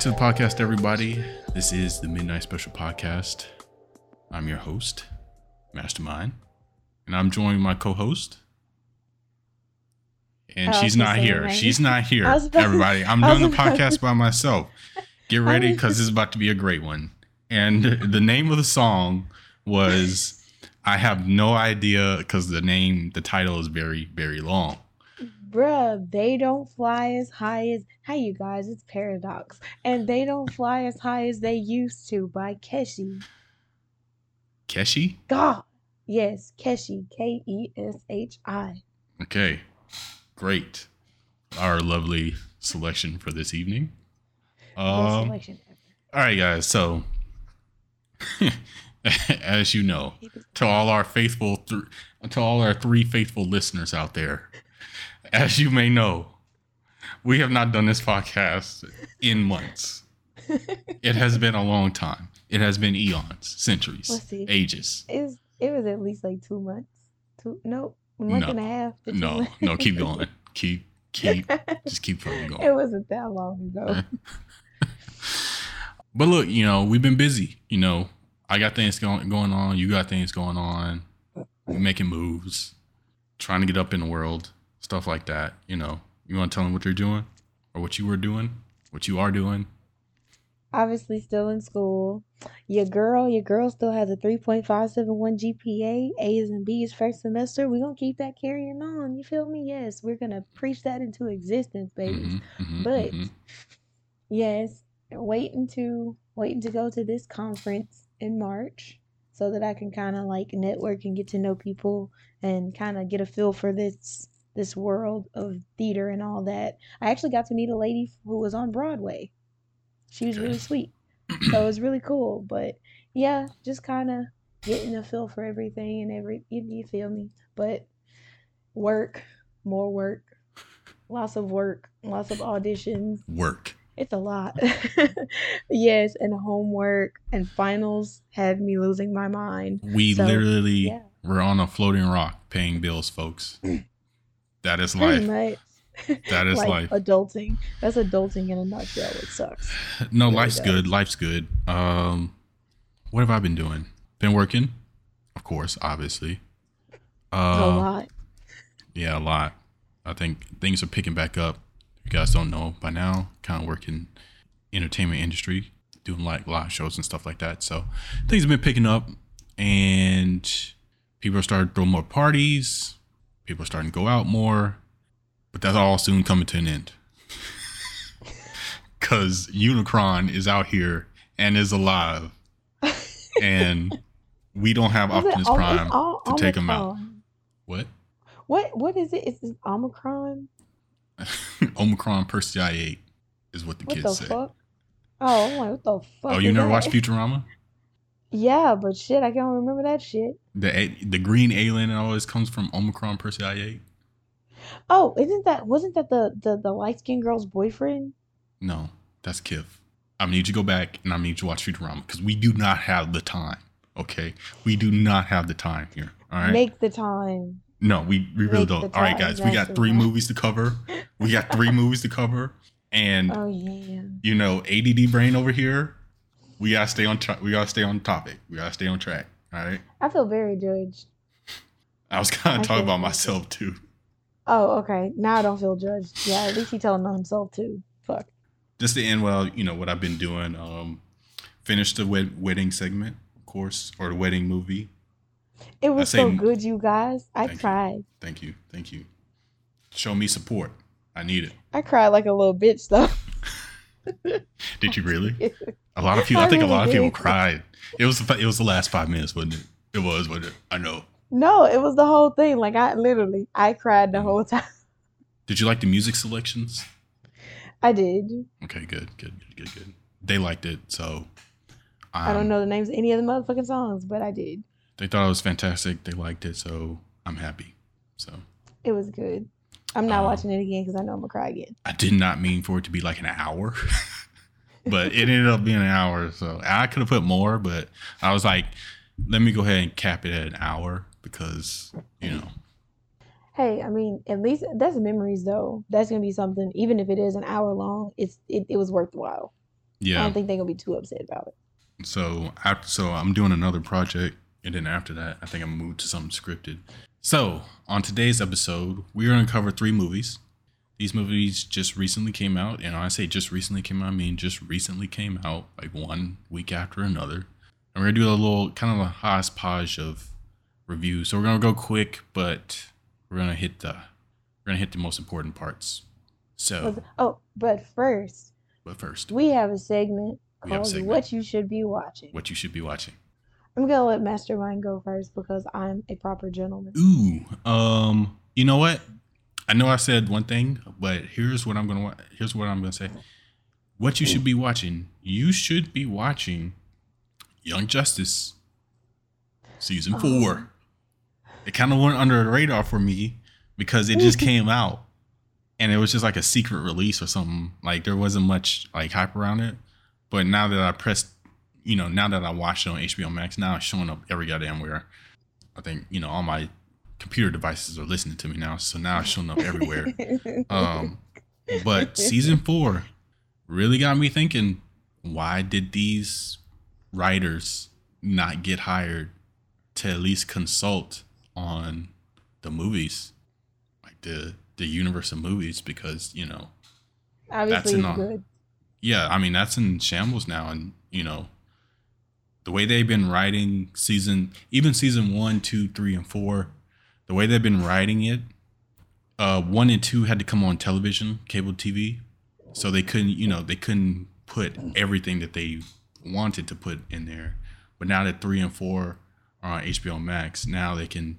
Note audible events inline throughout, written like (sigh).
Back to the podcast, everybody. This is the Midnight Special Podcast. I'm your host, Mastermind, and I'm joined by my co-host. And Oh, she's not here. her name. She's not here, (laughs) everybody. I'm (laughs) doing the podcast by myself. Get (laughs) ready because this is about to be a great one. And the name of the song was I have no idea because the name, the title is very, very long. Bruh, they don't fly as high as. Hi, you guys, it's Paradox. And they don't fly as high as they used to by Keshi. Keshi? God. Yes, Keshi. K E S H I. Okay, great. Our lovely selection for this evening. Um, selection all right, guys. So, (laughs) as you know, to all our faithful, th- to all our three faithful listeners out there, as you may know, we have not done this podcast in months. (laughs) It has been a long time. It has been eons, centuries, see. ages. It was, it was at least like two months. Two, no, a month No. and a half. No, no, keep going. (laughs) Keep, keep, just keep going. it wasn't that long ago. (laughs) But look, you know, we've been busy. You know, I got things going going on. You got things going on. We're making moves, trying to get up in the world, stuff like that. You know, you want to tell them what you're doing or what you were doing, what you are doing. Obviously, still in school. Your girl, your girl still has a 3.571 GPA. A's and B's first semester. We're going to keep that carrying on. You feel me? Yes, we're going to preach that into existence, baby. Mhm, mhm, But mhm. yes, waiting to waiting to go to this conference in March so that I can kind of like network and get to know people and kind of get a feel for this this world of theater and all that. I actually got to meet a lady who was on Broadway. She was really sweet. (clears throat) So it was really cool, but yeah, just kind of getting a feel for everything and every you, you feel me? But work, more work, lots of work, lots of auditions, work. it's a lot. (laughs) yes, and homework and finals had me losing my mind. We So, literally yeah. we're on a floating rock, paying bills, folks. Mm. That is life. much. (laughs) That is like life. adulting. That's adulting in a nutshell. It sucks. (sighs) No, Really life's does. good. Life's good. Um, what have I been doing? Been working, of course, obviously. a Uh, lot. Yeah, a lot. I think things are picking back up. If you guys don't know by now, kind of working entertainment industry, doing like live shows and stuff like that. So things have been picking up, and people are starting to throw more parties. People are starting to go out more, but that's all soon coming to an end. (laughs) Cause Unicron is out here and is alive, (laughs) and we don't have Is Optimus Prime Om- to take him out. What? What what is it? Is it Omicron? (laughs) Omicron Persei 8 is what the What kids the say. fuck? Oh, I'm like, what the oh, fuck? Oh, you never that? watched Futurama? Yeah, but shit, I can't remember that shit. The the green alien and all this comes from Omicron Persei 8. Oh, isn't that wasn't that the the, the light skinned girl's boyfriend? No, that's Kif. I need you to go back and I need you to watch Futurama because we do not have the time. Okay, we do not have the time here. All right. Make the time. no, we, we really make don't. All right, guys, we got three movies to cover. We got three (laughs) movies to cover, and Oh yeah. you know, ADD brain over here. We gotta stay on. We gotta stay on topic. We gotta stay on track. All right. I feel very judged. (laughs) I was kind of talking about myself too. Oh, okay. Now I don't feel judged. Yeah, at least he's telling on himself too. Fuck. Just to end well, you know what I've been doing. Um, finished the wed- wedding segment, of course, or the wedding movie. It was so good, you guys. I Thank you. cried. Thank you, thank you. Show me support. I need it. I cried like a little bitch though. (laughs) Did you really? (laughs) A lot of people. I, I think a really lot of people cried. It was the, it was the last five minutes, wasn't it? It was, wasn't it? I know. no, it was the whole thing. Like I literally, I cried the whole time. (laughs) Did you like the music selections? I did. Okay, good, good, good, good, good. They liked it, so I don't um, know the names of any of the motherfucking songs, but I did. They thought it was fantastic. They liked it, so I'm happy. So It was good. I'm not Um, watching it again because I know I'm gonna cry again. I did not mean for it to be like an hour, (laughs) but it ended up being an hour. So I could have put more, but I was like, let me go ahead and cap it at an hour because you know Hey, I mean, at least that's memories though. That's gonna be something. Even if it is an hour long, it's it, it was worthwhile. Yeah. I don't think they're gonna be too upset about it. So after, so I'm doing another project, and then after that, I think I'm moved to something scripted. So on today's episode, we're gonna cover three movies. These movies just recently came out, and when I say just recently came out, I mean just recently came out, like one week after another. And we're gonna do a little kind of a hodgepodge of reviews. So we're gonna go quick, but we're gonna hit the we're gonna hit the most important parts. So, Oh, but first, but first, we have a segment We called segment. "What You Should Be Watching." what you should be watching. I'm gonna let Mastermind go first because I'm a proper gentleman. Ooh, um, you know what? I know I said one thing, but here's what I'm gonna wa- here's what I'm gonna say. What you should be watching? You should be watching Young Justice season oh. four. It kind of went under the radar for me because it just (laughs) came out, and it was just like a secret release or something. Like there wasn't much like hype around it. But now that I pressed, you know, now that I watched it on HBO Max, now it's showing up every goddamn where. I think you know all my computer devices are listening to me now, so now it's showing up everywhere. (laughs) Um, but season four really got me thinking: Why did these writers not get hired to at least consult on the movies, like the the universe of movies? Because you know, Obviously, it's on- good. yeah, I mean that's in shambles now, and you know, the way they've been writing season, even season one, two, three, and four, the way they've been writing it, uh, one and two had to come on television, cable TV, so they couldn't, you know, they couldn't put everything that they wanted to put in there. But now that three and four are on HBO Max, now they can,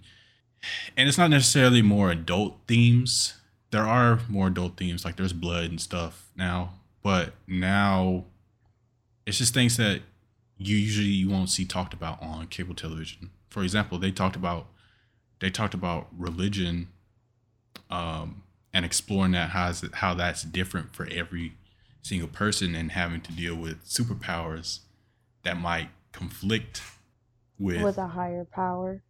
and it's not necessarily more adult themes. There are more adult themes, like there's blood and stuff now, but now it's just things that you usually you won't see talked about on cable television. For example, they talked about they talked about religion um, and exploring that how is it, how that's different for every single person and having to deal with superpowers that might conflict with, with a higher power.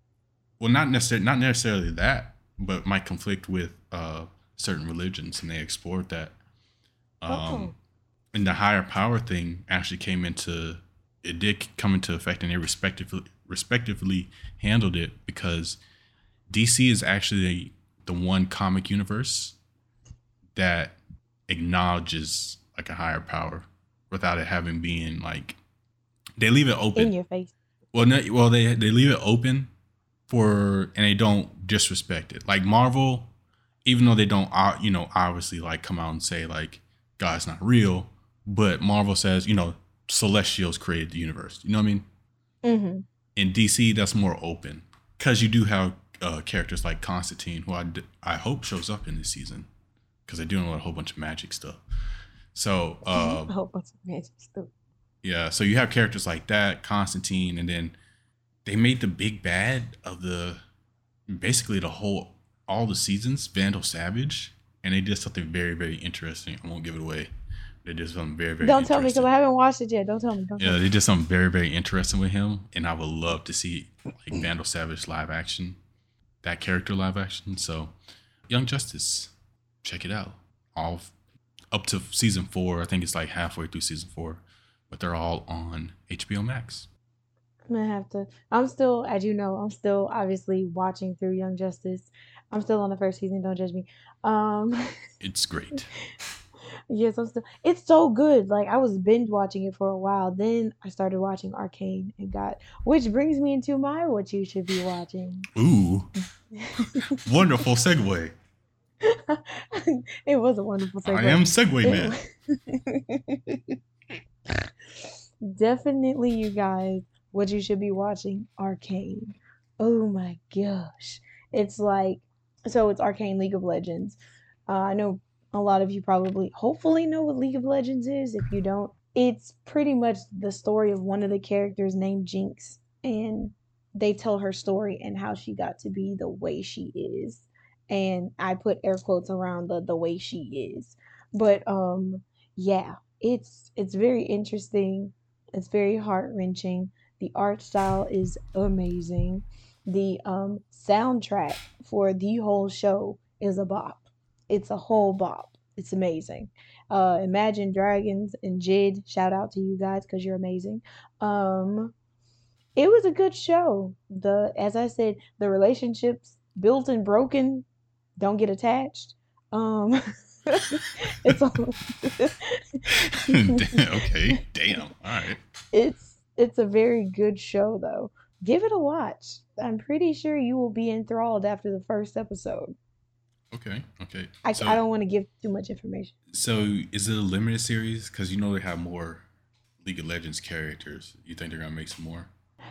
well not necessarily not necessarily that but might conflict with uh certain religions and they explored that um Oh. and the higher power thing actually came into it did come into effect and they respectively respectively handled it because dc is actually the one comic universe that acknowledges like a higher power without it having been like they leave it open in your face. well, no, well, they they leave it open for, and they don't disrespect it. Like Marvel, even though they don't, uh, you know, obviously like come out and say like God's not real, but Marvel says, you know, Celestials created the universe. You know what I mean? Mm-hmm. In DC, that's more open because you do have uh, characters like Constantine, who I, d- I hope shows up in this season because they're doing a whole bunch of magic stuff. So, uh, a whole bunch of magic stuff. yeah, so you have characters like that, Constantine, and then they made the big bad of the basically the whole all the seasons, Vandal Savage, and they did something very, very interesting. I won't give it away. They did something very, very Don't tell me because. I haven't watched it yet. Don't tell me. Don't Yeah, tell me. they did something very, very interesting with him, and I would love to see like Vandal Savage live action, that character live action. So, Young Justice, check it out. All f- up to season four. I think it's like halfway through season four, but they're all on HBO Max. I'm gonna have to. I'm still, as you know, I'm still obviously watching through Young Justice. I'm still on the first season. Don't judge me. Um, It's great. (laughs) yes, I'm still. It's so good. Like I was binge watching it for a while. Then I started watching Arcane and got, which brings me into my what you should be watching. Ooh, (laughs) wonderful segue. (laughs) it was a wonderful segue. I am segue Man. (laughs) Definitely, you guys, what you should be watching Arcane. Oh my gosh. It's like, so it's Arcane League of Legends. Uh, I know a lot of you probably, hopefully, know what League of Legends is. If you don't, it's pretty much the story of one of the characters named Jinx. And they tell her story and how she got to be the way she is. And I put air quotes around the the way she is. But um yeah, it's it's very interesting. It's very heart wrenching. The art style is amazing. The um soundtrack for the whole show is a bop. It's a whole bop. it's amazing. Uh, Imagine Dragons and JID, shout out to you guys because you're amazing. Um, it was a good show. The as I said, the relationships built and broken don't get attached. Um, (laughs) it's all, (laughs) okay, damn. All right. It's it's a very good show though. Give it a watch. I'm pretty sure you will be enthralled after the first episode. Okay. Okay. I, so, I don't want to give too much information. So is it a limited series? Because you know they have more League of Legends characters. You think they're gonna make some more?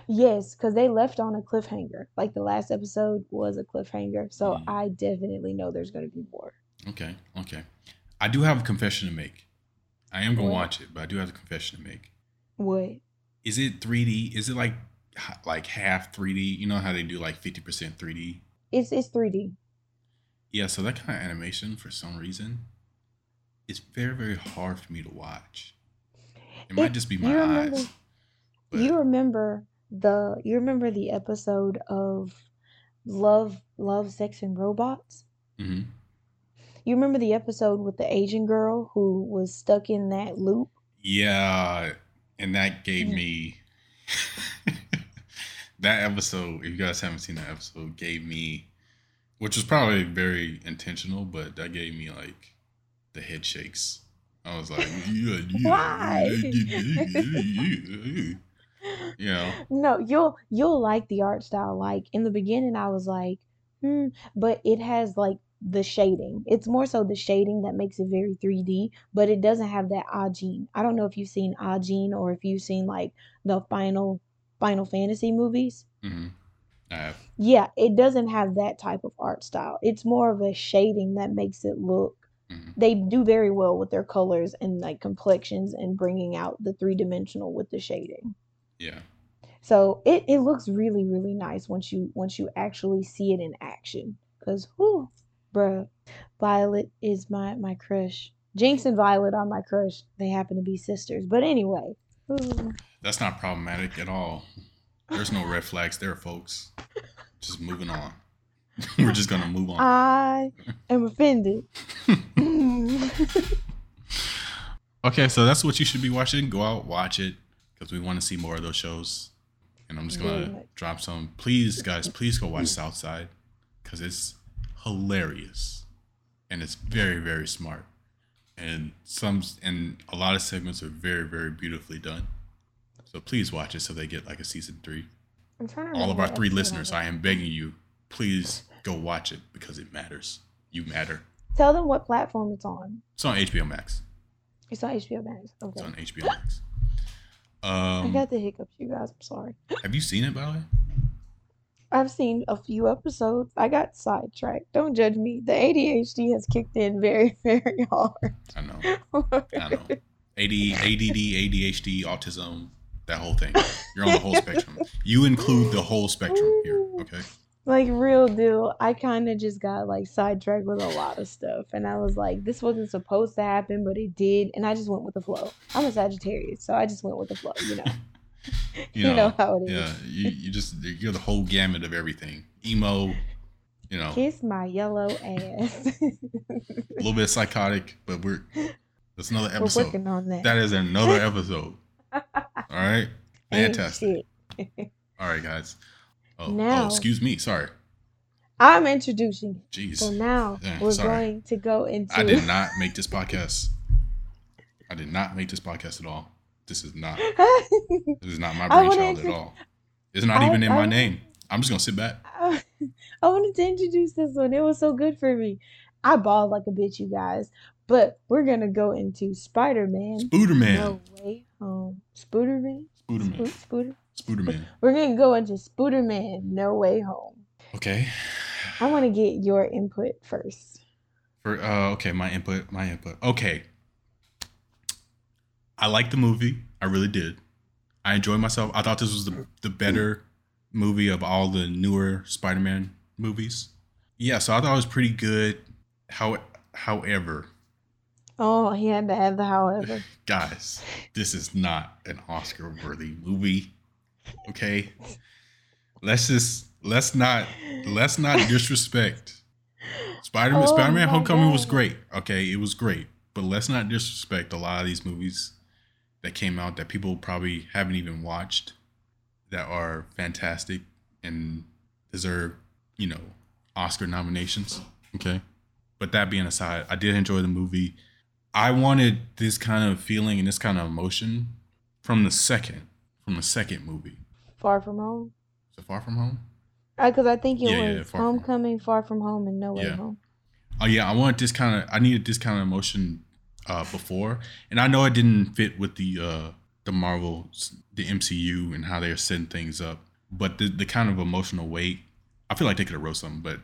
Yes, because they left on a cliffhanger. Like the last episode was a cliffhanger. So Mm. I definitely know there's going to be more. Okay. Okay. I do have a confession to make. I am gonna What? watch it, but I do have a confession to make. What? Is it 3D? Is it like like half 3D? You know how they do like 50% 3D? It's it's 3D. Yeah, so that kind of animation for some reason it's very very hard for me to watch. It might just be my remember- eyes. But You remember the you remember the episode of Love Love Sex and Robots? Mhm. You remember the episode with the Asian girl who was stuck in that loop? yeah, and that gave Yeah. me (laughs) that episode. If you guys haven't seen that episode, gave me, which was probably very intentional, but that gave me like the head shakes. I was like, yeah, yeah, Why? you know, No, you'll you'll like the art style. Like in the beginning, I was like, hmm, but it has like the shading. It's more so the shading that makes it very 3D, but it doesn't have that Ajin. I don't know if you've seen Ajin or if you've seen like the final Final Fantasy movies. hmm Have. Yeah, it doesn't have that type of art style. It's more of a shading that makes it look. Mhm. They do very well with their colors and like complexions and bringing out the three dimensional with the shading. Yeah. So it, it looks really really nice once you once you actually see it in action. Cause whoo, bruh, Violet is my my crush. Jinx and Violet are my crush. They happen to be sisters. But anyway, ooh. That's not problematic at all. There's no red flags there, folks. Just moving on. (laughs) We're just gonna move on. I am offended. (laughs) Okay, so that's what you should be watching. Go out, watch it, because we want to see more of those shows. And I'm just gonna much. drop some. Please, guys, please go watch Southside, because it's hilarious, and it's very, very smart, and some and a lot of segments are very, very beautifully done. So please watch it, so they get like a season three. I'm trying to All of our three listeners. I am begging you, please go watch it because it matters. You matter. Tell them what platform it's on. It's on HBO Max. It's on HBO Max. It's on HBO Max. I Um, got the hiccups, you guys. I'm sorry. have you seen it by the way? I've seen a few episodes. I got sidetracked. Don't judge me. The ADHD has kicked in very, (laughs) very hard. I know. I know. AD, ADD, ADHD, autism, that whole thing. You're on the whole spectrum. You include the whole spectrum here. Okay. Like real deal. I kind of just got like sidetracked with a lot of stuff, and I was like, this wasn't supposed to happen, but it did, and I just went with the flow. I'm a Sagittarius, so I just went with the flow. You know. (laughs) (laughs) You, know, how it is. Yeah. You, you just you're the whole gamut of everything. Emo. You know, Kiss my yellow ass. a little bit psychotic, but we're that's another episode. We're working on that. That is another episode. (laughs) All right. Fantastic. All right, guys. Oh, oh, Now- excuse me. Sorry. I'm introducing. Jeez. So now we're sorry. going to go into. I did (laughs) not make this podcast. I did not make this podcast at all. This is not. (laughs) This is not my I brainchild at all. It's not I- even in I- my name. I'm just gonna sit back. (laughs) I wanted to introduce this one. It was so good for me. I bawled like a bitch, you guys. But we're gonna go into Spider Man. Spooderman. No way home. Spooder Man. Spooderman. Spooder. Spooderman. (laughs) We're gonna go into Spooder Man. No way home. Okay. I want to get your input first. For uh, okay, my input. My input. Okay. I liked the movie. I really did. I enjoyed myself. I thought this was the the better movie of all the newer Spider-Man movies. Yeah, so I thought it was pretty good. How, however, Oh, he had to add the however. (laughs) guys, this is not an Oscar worthy movie. Okay? Let's just let's not let's not (laughs) disrespect Spider Man Oh Spider Man my Homecoming was great. Okay, it was great. But let's not disrespect a lot of these movies that came out that people probably haven't even watched that are fantastic and deserve, you know, Oscar nominations. Okay. But that being aside, I did enjoy the movie. I wanted this kind of feeling and this kind of emotion from the second, from the second movie. Far from home. So far from home. Because I think it Yeah, yeah, was Far From Homecoming, Far From Home, and No Way Yeah. Home. Oh yeah, I wanted this kind of. I needed this kind of emotion uh, before, and I know it didn't fit with the uh, the Marvel, the MCU, and how they're setting things up. But the the kind of emotional weight, I feel like they could have wrote something, but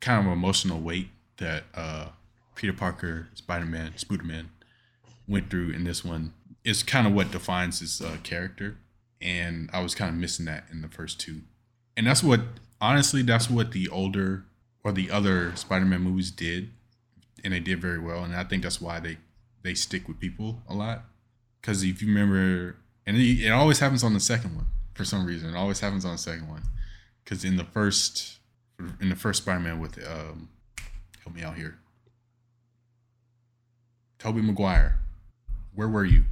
kind of emotional weight that uh, Peter Parker, Spider Man, Spooder Man went through in this one is kind of what defines his uh, character, and I was kind of missing that in the first two, and that's what honestly that's what the older or the other Spider-Man movies did, and they did very well. And I think that's why they they stick with people a lot. Because if you remember, and it, it always happens on the second one for some reason. It always happens on the second one. Because in the first in the first Spider-Man with um, help me out here, Tobey Maguire, where were you?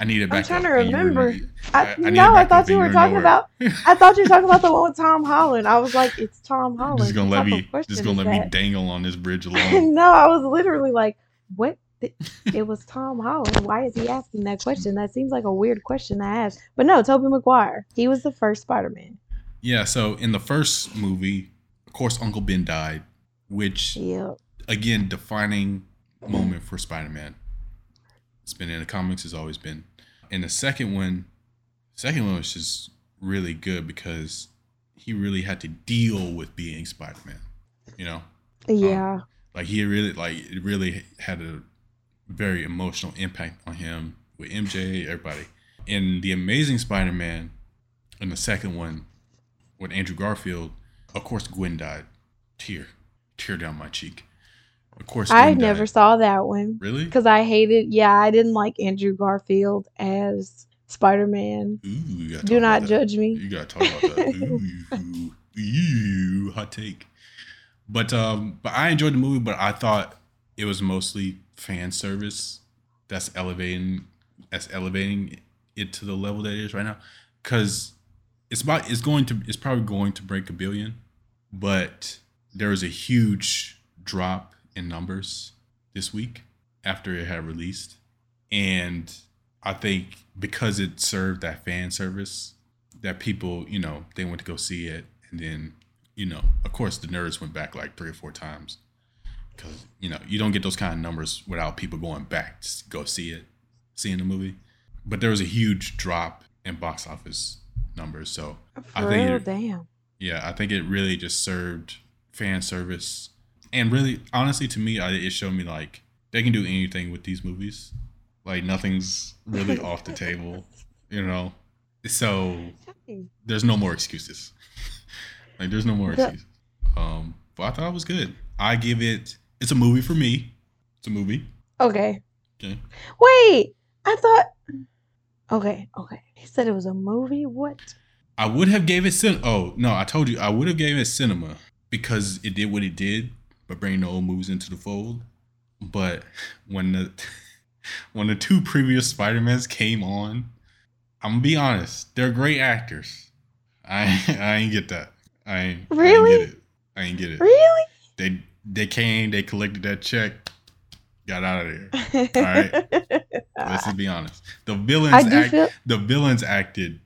I need it back. I'm trying to were- remember. I, I no, I thought you were talking nowhere. about. I thought you were talking about the one with Tom Holland. I was like, it's Tom Holland. Just gonna let me just gonna let me dangle on this bridge (laughs) alone. no, I was literally like, what? It was Tom Holland. Why is he asking that question? That seems like a weird question to ask. But no, Tobey Maguire. He was the first Spider Man. Yeah, so in the first movie, of course, Uncle Ben died, which Yep. again, defining moment for Spider-Man. It's been in the comics, it's always been. And the second one, second one was just really good because he really had to deal with being Spider-Man. You know, um, Yeah. like he really, like it really had a very emotional impact on him with MJ, everybody. In the Amazing Spider-Man, in the second one, with Andrew Garfield, of course Gwen died. Tear, tear down my cheek. Of course, I never died. saw that one Really? because I hated. Yeah, I didn't like Andrew Garfield as Spider Man. Ooh, you gotta Do not that. judge me. You gotta talk about that. (laughs) Ooh, ooh, hot take. But um, but I enjoyed the movie, but I thought it was mostly fan service that's elevating that's elevating it to the level that it is right now. Cause it's about it's going to it's probably going to break a billion, but there was a huge drop in numbers this week after it had released. And I think because it served that fan service, that people, you know, they went to go see it. And then, you know, of course, the nerds went back like three or four times. Because, you know, you don't get those kind of numbers without people going back to go see it, seeing the movie. But there was a huge drop in box office numbers. So, I think it- damn. yeah, I think it really just served fan service, and really, honestly, to me, I, it showed me like they can do anything with these movies. Like nothing's really off the table, you know. So there's no more excuses. (laughs) like there's no more excuses. Um, but I thought it was good. I give it. It's a movie for me. It's a movie. Okay. Okay. Wait, I thought. Okay, okay. He said it was a movie. What? I would have gave it cin. Oh no, I told you I would have gave it cinema because it did what it did, but bringing the old movies into the fold. But when the (laughs) when the two previous Spider Mans came on, I'm gonna be honest, they're great actors. I (laughs) I ain't get that. I ain't, I Really? ain't get it. I ain't get it. Really? They they came, they collected that check, got out of there. (laughs) All right. Let's just be honest. The villains act, feel the villains acted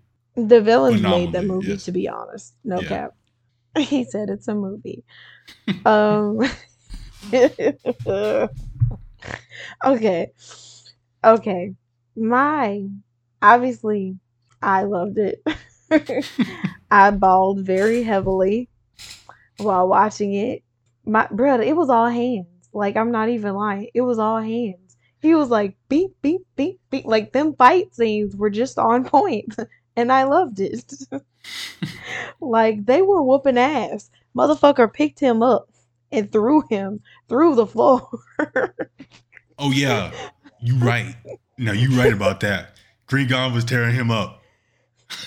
the villains made the movie. yes. To be honest, no Yeah. cap. He said it's a movie. Um. okay. Okay. My obviously, I loved it. (laughs) I bawled very heavily while watching it. My brother, it was all hands. Like I'm not even lying. It was all hands. He was like beep beep beep beep. Like them fight scenes were just on point, (laughs) and I loved it. (laughs) like they were whooping ass. Motherfucker picked him up and threw him through the floor. (laughs) Oh yeah, you right. No, you right about that. Green Goblin was tearing him up.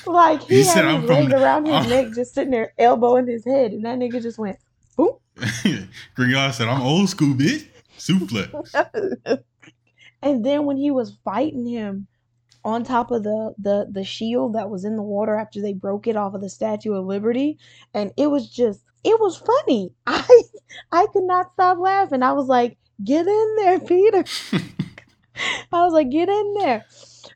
like he, He had said, his "I'm leg the- around his I'm- (laughs) neck, just sitting there elbowing his head, and that nigga just went boom. Green Goblin said, "I'm old school, bitch." Suplex. (laughs) and then when he was fighting him on top of the the the shield that was in the water after they broke it off of the Statue of Liberty, and it was just it was funny. (laughs) I I could not stop laughing. I was like, "Get in there, (laughs) Peter." I was like, "Get in there."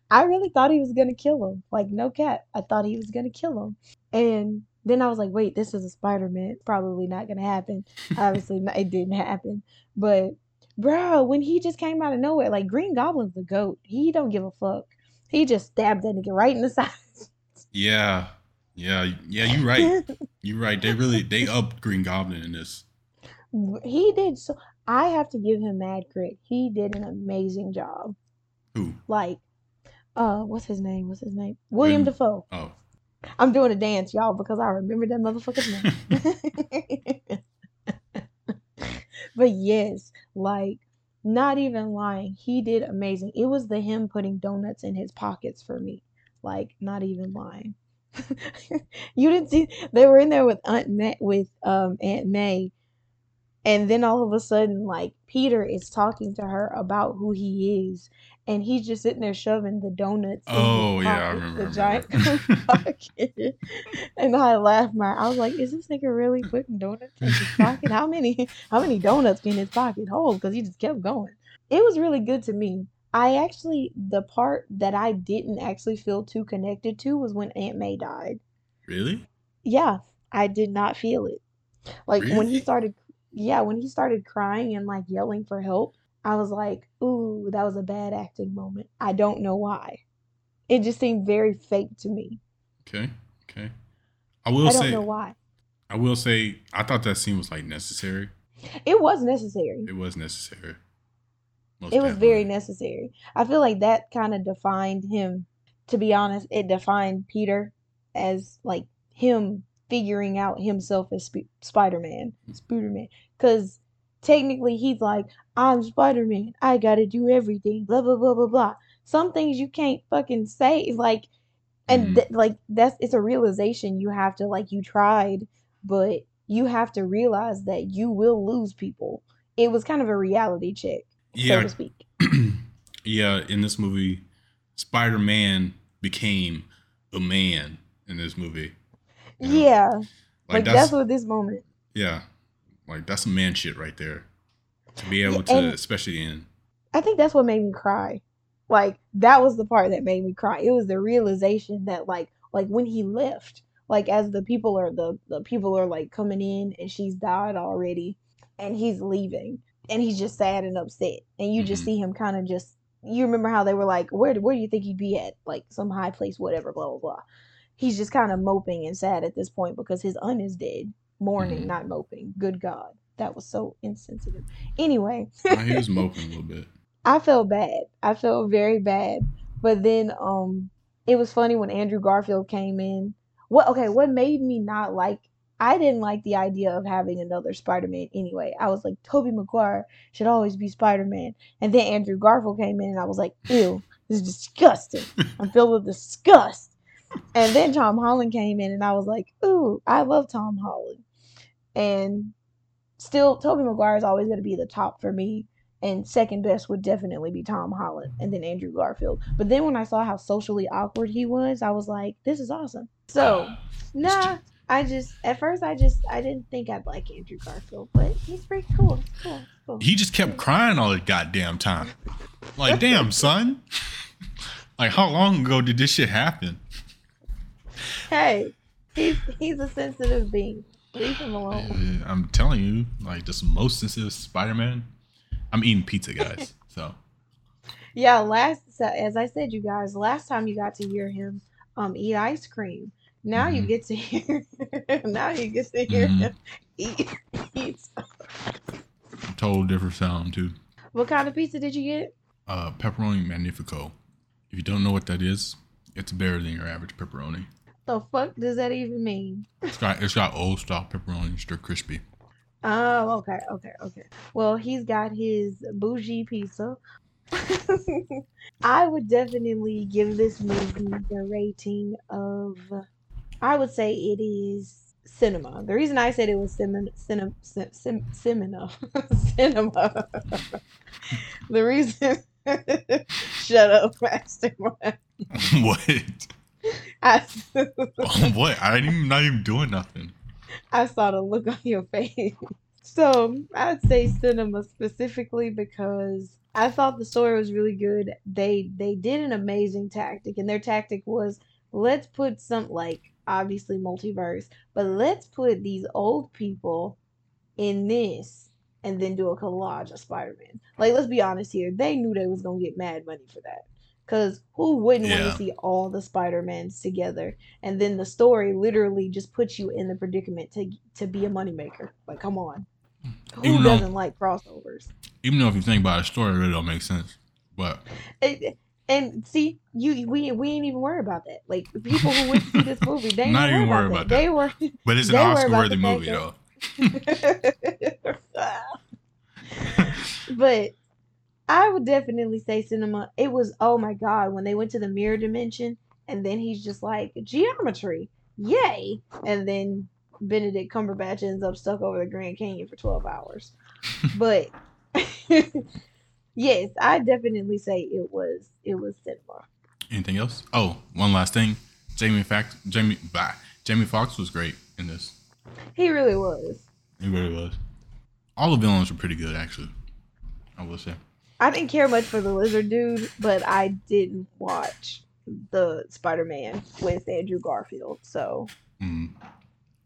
I really thought he was gonna kill him. Like, no cat. I thought he was gonna kill him. And then I was like, wait, this is a Spider Man. Probably not gonna happen. (laughs) Obviously, it didn't happen. But bro, when he just came out of nowhere, like Green Goblin's the goat. He don't give a fuck. He just stabbed that nigga right in the side. Yeah, yeah, yeah. you're right. you're right. They really they up Green Goblin in this. He did so. I have to give him mad credit. He did an amazing job. Who? Like, uh, what's his name? What's his name? William William- Defoe. Oh, I'm doing a dance, y'all, because I remember that motherfucker's name. (laughs) (laughs) but yes, like, not even lying, he did amazing. It was the him putting donuts in his pockets for me. Like, not even lying. (laughs) you didn't see they were in there with Aunt May, with um Aunt May, and then all of a sudden, like Peter is talking to her about who he is, and he's just sitting there shoving the donuts. in Oh, yeah, I remember, The giant (laughs) pocket. and I laughed my. I was like, "Is this nigga really putting donuts in his (laughs) pocket? How many? How many donuts can his pocket hold?" Because he just kept going. It was really good to me. I actually, the part that I didn't actually feel too connected to was when Aunt May died. really? Yeah, I did not feel it. Like when he Really? started, yeah, when he started crying and like yelling for help, I was like, ooh, that was a bad acting moment. I don't know why. It just seemed very fake to me. Okay, okay. I will say I don't say, know why. I will say, I thought that scene was like necessary. It was necessary. It was necessary. Most It was very necessary. I feel like that kind of defined him. To be honest, it defined Peter as like him figuring out himself as Sp- Spider-Man, hmm. Spider-Man. Because technically, he's like, "I'm Spider-Man. I gotta do everything." Blah blah blah blah blah. Some things you can't fucking say, (laughs) like, and hmm. th- like that's it's a realization you have to like. You tried, but you have to realize that you will lose people. It was kind of a reality check, so Yeah, to speak. (clears throat) yeah. In this movie, Spider Man became a man in this movie. You know, Yeah, like, like that's, that's what this moment. yeah, like that's some man shit right there. To be able Yeah, to, especially in I think that's what made me cry. Like that was the part that made me cry. It was the realization that like like when he left, like as the people are the the people are like coming in and she's died already and he's leaving and he's just sad and upset and you just Mhm. see him kind of just you remember how they were like where where do you think he'd be at like some high place whatever blah blah blah. He's just kind of moping and sad at this point because his aunt is dead. Mourning, Mhm. not moping. Good God. That was so insensitive. Anyway, (laughs) he was moping a little bit. (laughs) I felt bad. I felt very bad. But then um it was funny when Andrew Garfield came in. What okay, what made me not like I didn't like the idea of having another Spider-Man anyway. I was like, Tobey Maguire should always be Spider-Man. And then Andrew Garfield came in and I was like, ew, this is disgusting. I'm filled with disgust. And then Tom Holland came in and I was like, ooh, I love Tom Holland. And still Tobey Maguire is always gonna be the top for me and second best would definitely be Tom Holland and then Andrew Garfield. But then when I saw how socially awkward he was, I was like, this is awesome. So, nah, I just at first I just I didn't think I'd like Andrew Garfield, but he's pretty cool. He's cool. He's cool. He just kept crying all the goddamn time. Like, damn, son. (laughs) Like, how long ago did this shit happen? Hey, he's he's a sensitive being. Leave him alone. Uh, I'm telling you, like, this most sensitive Spider-Man. I'm eating pizza, guys. (laughs) So, Yeah, last so as I said, you guys, last time you got to hear him um eat ice cream. Now you Mhm. get to hear. (laughs) now you get to hear Mhm. him eat. eat. total different sound, too. What kind of pizza did you get? Uh, pepperoni magnifico. If you don't know what that is, it's better than your average pepperoni. The fuck does that even mean? It's got it's got old style pepperoni, extra crispy. Oh, okay, okay, okay. Well, he's got his bougie pizza. (laughs) I would definitely give this movie the rating of, I would say it is cinema. The reason I said it was cinema, cinema, sim, cinema, (laughs) cinema. (laughs) the reason. (laughs) Shut up, Mastermind. what? I, what? I'm not even doing nothing. I saw the look on your face. So I'd say cinema specifically because I thought the story was really good. They they did an amazing tactic, and their tactic was let's put some like obviously multiverse, but let's put these old people in this and then do a collage of Spider-Man. Like let's be honest here, they knew they was gonna get mad money for that. Cause who wouldn't yeah. want to see all the Spider-Mans together? And then the story literally just puts you in the predicament to to be a moneymaker. Like, come on. Hmm. Who even doesn't though, like crossovers? Even though if you think about the story, it really don't make sense. But it, and see, you we we ain't even worried about that. Like people who went to see this movie, they (laughs) not even worried about, about that. They were, but it's an Oscar-worthy movie though. (laughs) but I would definitely say cinema. It was oh my god when they went to the mirror dimension, and then he's just like geometry, yay! And then Benedict Cumberbatch ends up stuck over the Grand Canyon for twelve hours. (laughs) but yes, I definitely say it was it was cinema. Anything else? Oh, one last thing. Jamie Fact Jamie bah, Jamie Foxx was great in this. He really was. He really was. All the villains were pretty good, actually. I will say. I didn't care much for the lizard dude, but I didn't watch the Spider Man with Andrew Garfield, so mm.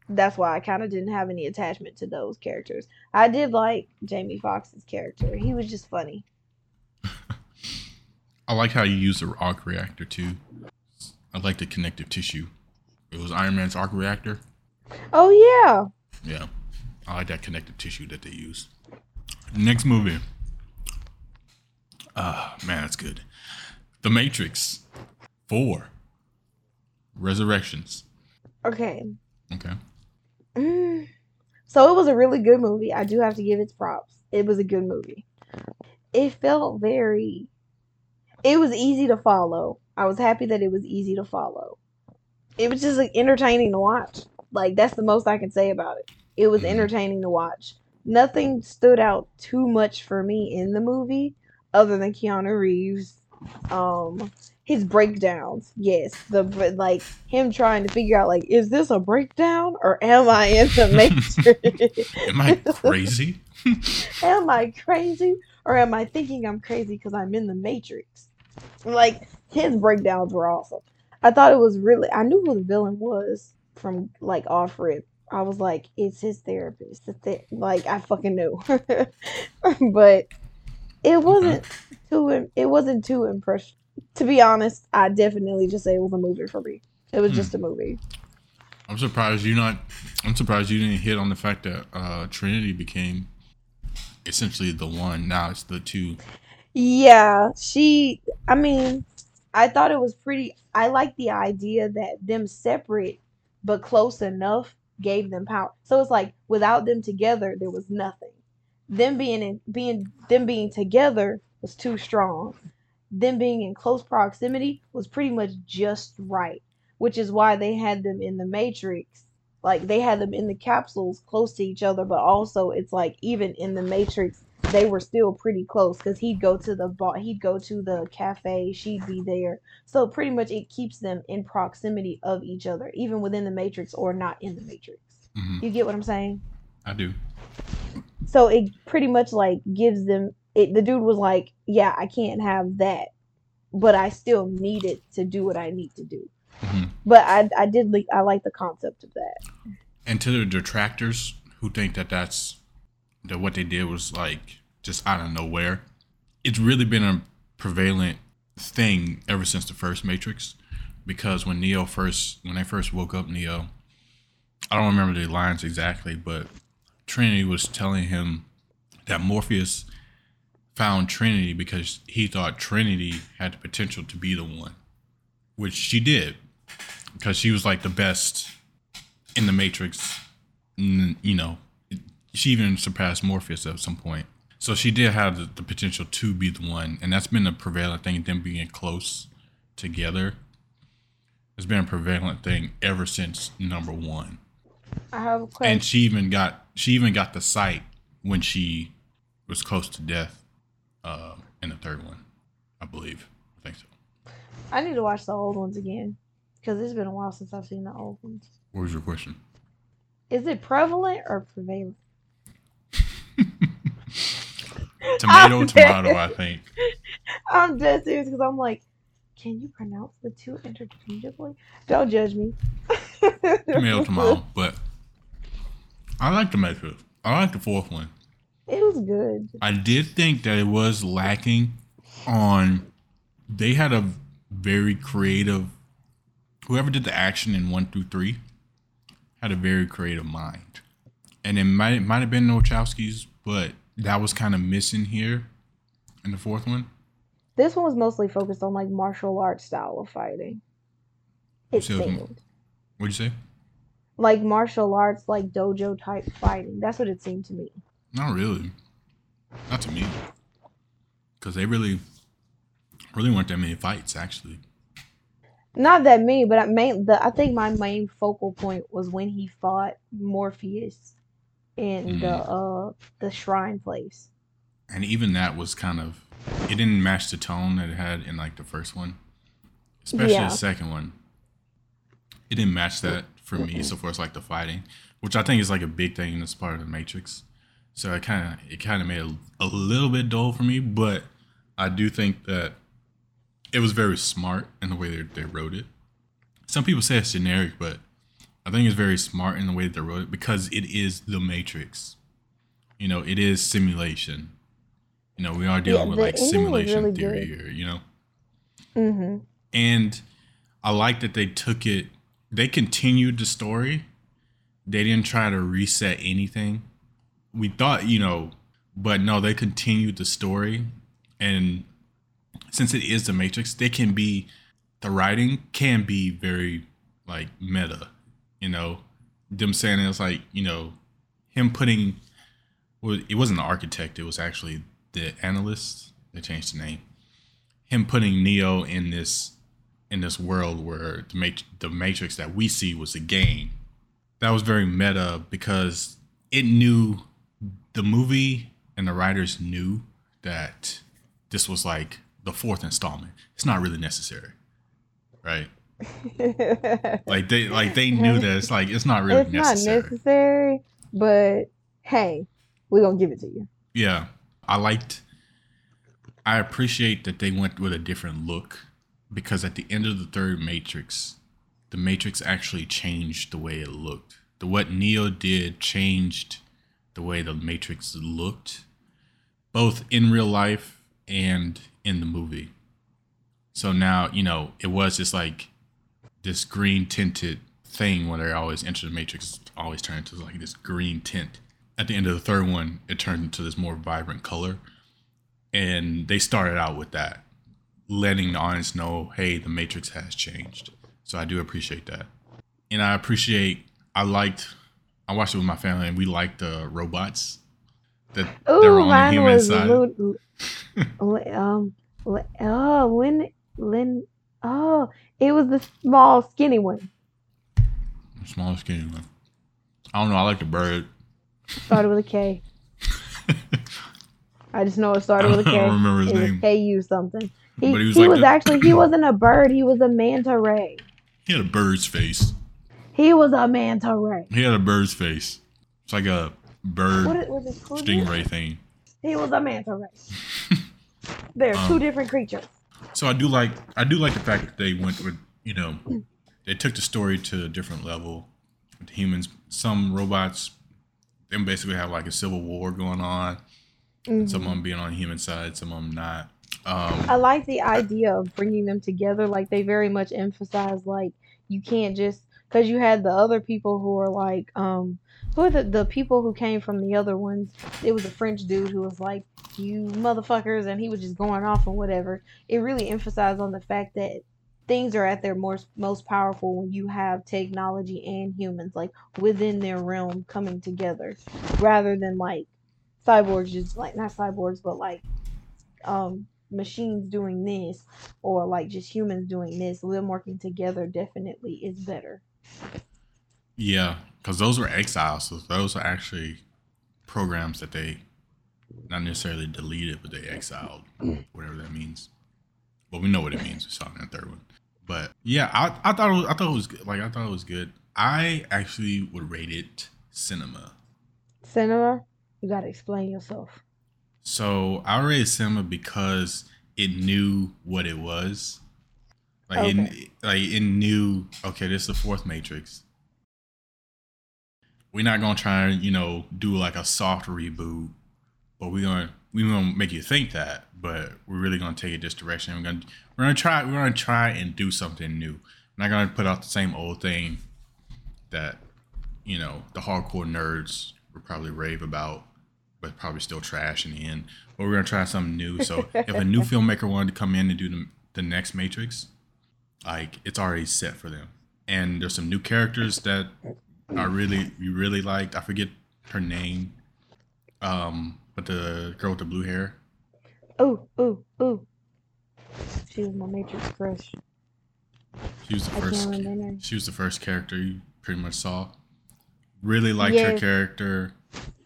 that's why I kind of didn't have any attachment to those characters. I did like Jamie Foxx's character; he was just funny. I like how you use the arc reactor too. I like the connective tissue. It was Iron Man's arc reactor. Oh yeah. Yeah, I like that connective tissue that they use. Next movie. Ah, uh, man, that's good. The Matrix 4 Resurrections. Okay. Okay. Mm. So it was a really good movie. I do have to give its props. It was a good movie. It felt very it was easy to follow. I was happy that it was easy to follow. It was just like entertaining to watch. Like that's the most I can say about it. It was mm-hmm. entertaining to watch. Nothing stood out too much for me in the movie other than Keanu Reeves. Um, his breakdowns, yes, the like him trying to figure out like, is this a breakdown or am I in the (laughs) matrix? am I crazy? (laughs) am I crazy or am I thinking I'm crazy because I'm in the matrix? Like his breakdowns were awesome. I thought it was really. I knew who the villain was from like off rip. I was like, it's his therapist. like I fucking knew, (laughs) but it wasn't too. It wasn't too impressed. To be honest, I definitely just say it was a movie for me. It was hmm. just a movie. I'm surprised you not. I'm surprised you didn't hit on the fact that uh, Trinity became essentially the one. Now it's the two. Yeah, she. I mean, I thought it was pretty. I like the idea that them separate but close enough gave them power. So it's like without them together, there was nothing them being in being them being together was too strong. Them being in close proximity was pretty much just right, which is why they had them in the Matrix. Like they had them in the capsules close to each other, but also it's like even in the Matrix, they were still pretty close because he'd go to the bar, he'd go to the cafe, she'd be there. So pretty much it keeps them in proximity of each other, even within the Matrix or not in the Matrix. Mm-hmm. You get what I'm saying? I do. So it pretty much like gives them it the dude was like, Yeah, I can't have that, but I still need it to do what I need to do. Mm-hmm. But I I did I like the concept of that. And to the detractors who think that that's that what they did was like just out of nowhere, it's really been a prevalent thing ever since the first Matrix. Because when Neo first when I first woke up Neo, I don't remember the lines exactly, but Trinity was telling him that Morpheus found Trinity because he thought Trinity had the potential to be the one, which she did because she was like the best in the Matrix. You know, she even surpassed Morpheus at some point. So she did have the, the potential to be the one, and that's been a prevalent thing. Them being close together it's been a prevalent thing ever since number one. I have a question. And she even got she even got the sight when she was close to death uh, in the third one, I believe. I think so. I need to watch the old ones again because it's been a while since I've seen the old ones. What was your question? Is it prevalent or prevalent? (laughs) Tomato, I'm tomato. I think. (laughs) I'm dead serious because I'm like, can you pronounce the two interchangeably? Don't judge me. (laughs) Tomato, tomato. But I like the Matrix. I like the fourth one. It was good. I did think that it was lacking on. They had a very creative. Whoever did the action in one through three had a very creative mind, and it might it might have been Wachowskis, but that was kind of missing here in the fourth one. This one was mostly focused on like martial arts style of fighting. It So it was mo- seemed What'd you say? like martial arts, like dojo type fighting. That's what it seemed to me. Not really. Not to me. Because they really, really weren't that many fights actually. Not that many, but I main the I think my main focal point was when he fought Morpheus in the Mm. uh the shrine place. and even that was kind of it didn't match the tone that it had in like the first one especially Yeah. the second one it didn't match that for me so far as like the fighting which i think is like a big thing in this part of the matrix so it kind of it kind of made it a, a little bit dull for me but i do think that it was very smart in the way they, they wrote it some people say it's generic but i think it's very smart in the way that they wrote it because it is the matrix you know it is simulation you know we are dealing Yeah, with like simulation really theory good. here you know Mm-hmm. and I like that they took it. They continued the story. They didn't try to reset anything. We thought, you know, but no, they continued the story. And since it is the Matrix, they can be the writing can be very like meta. You know, them saying it's like you know him putting. Well, it wasn't the architect. It was actually the analyst. They changed the name. Him putting Neo in this in this world where the the Matrix that we see was a game. That was very meta because it knew the movie and the writers knew that this was like the fourth installment. It's not really necessary, right? (laughs) Like they like they knew that it's like it's not really it's necessary. not necessary, but hey, we're gonna give it to you. Yeah, I liked. I appreciate that they went with a different look because at the end of the third Matrix, the Matrix actually changed the way it looked. The what Neo did changed the way the Matrix looked, both in real life and in the movie. So now you know it was just like this green tinted thing when they always enter the Matrix, always turn into like this green tint. At the end of the third one, it turned into this more vibrant color, and they started out with that, letting the audience know, hey, the Matrix has changed. So I do appreciate that, and I appreciate. I liked. I watched it with my family, and we liked the robots that Ooh, on the human side. Lu- (laughs) um, oh, Lynn, Lynn, oh, it was the small, skinny one. Small skinny one. I don't know. I like the bird. Started with a K. (laughs) I just know it started with a I K. don't remember his it name. KU something. He, But he was he like was the- actually he (clears throat) wasn't a bird. He was a manta ray. He had a bird's face. He was a manta ray. He had a bird's face. It's like a bird What it- was it stingray thing. He was a manta ray. (laughs) They're Um, two different creatures. So I do like I do like the fact that they went with you know they took the story to a different level with humans. Some robots them basically have like a civil war going on. Some of Mhm. them being on the human side, some of them not. Um, I like the idea of bringing them together. Like they very much emphasize like you can't just because you had the other people who are like um who are the the people who came from the other ones. It was a French dude who was like you motherfuckers, and he was just going off and whatever. It really emphasized on the fact that things are at their most most powerful when you have technology and humans like within their realm coming together, rather than like cyborgs just like not cyborgs but like um machines doing this or like just humans doing this them working together definitely is better Yeah, because those were exiles. So those are actually programs that they not necessarily deleted, but they exiled, mm. whatever that means. But we know what it means. We saw it in the third one. But yeah, I, I thought it was, I thought it was good. like I thought it was good. I actually would rate it cinema. Cinema, you gotta explain yourself. So I rated cinema because it knew what it was. Like Okay. it, like it knew. Okay, this is the fourth Matrix. We're not gonna try and you know do like a soft reboot, but we're gonna we're gonna make you think that. But we're really gonna take it this direction. We're gonna we're gonna try we're gonna try and do something new. We're not gonna put out the same old thing that you know the hardcore nerds would probably rave about, but probably still trash in the end. But we're gonna try something new. So if a new (laughs) filmmaker wanted to come in and do the, the next Matrix, like it's already set for them. And there's some new characters that I really we really liked. I forget her name, um, the girl with the blue hair. Oh, oh, oh. She was my Matrix crush. She was the I first. She was the first character you pretty much saw. Really liked her character.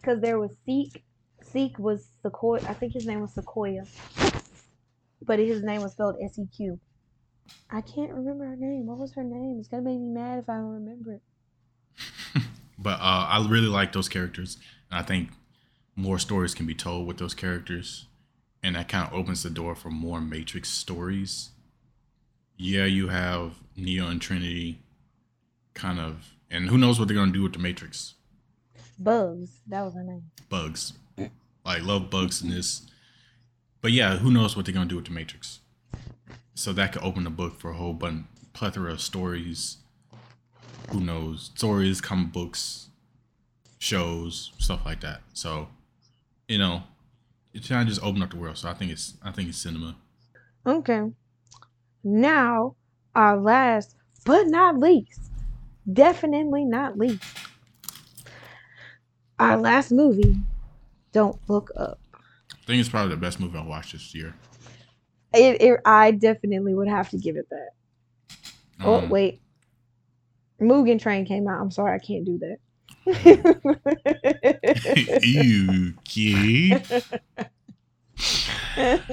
Because there was Seek. Seek was Sequoia. I think his name was Sequoia. But his name was spelled S E Q. I can't remember her name. What was her name? It's gonna make me mad if I don't remember it. (laughs) But uh, I really like those characters, and I think more stories can be told with those characters, and that kind of opens the door for more Matrix stories. Yeah, you have Neo and Trinity, kind of, and who knows what they're gonna do with the Matrix Bugs. That was her name. bugs. I love bugs in this, but yeah, who knows what they're gonna do with the Matrix? So that could open the book for a whole bunch, plethora of stories. Who knows? Stories, comic books, shows, stuff like that. So, you know, it's kind of just open up the world. So I think it's I think it's cinema. Okay. Now, our last but not least, definitely not least, our last movie, Don't Look Up. I think it's probably the best movie I watched this year. It, it, I definitely would have to give it that. oh, Um, wait. Mugen Train came out. I'm sorry, I can't do that. Kid. (laughs)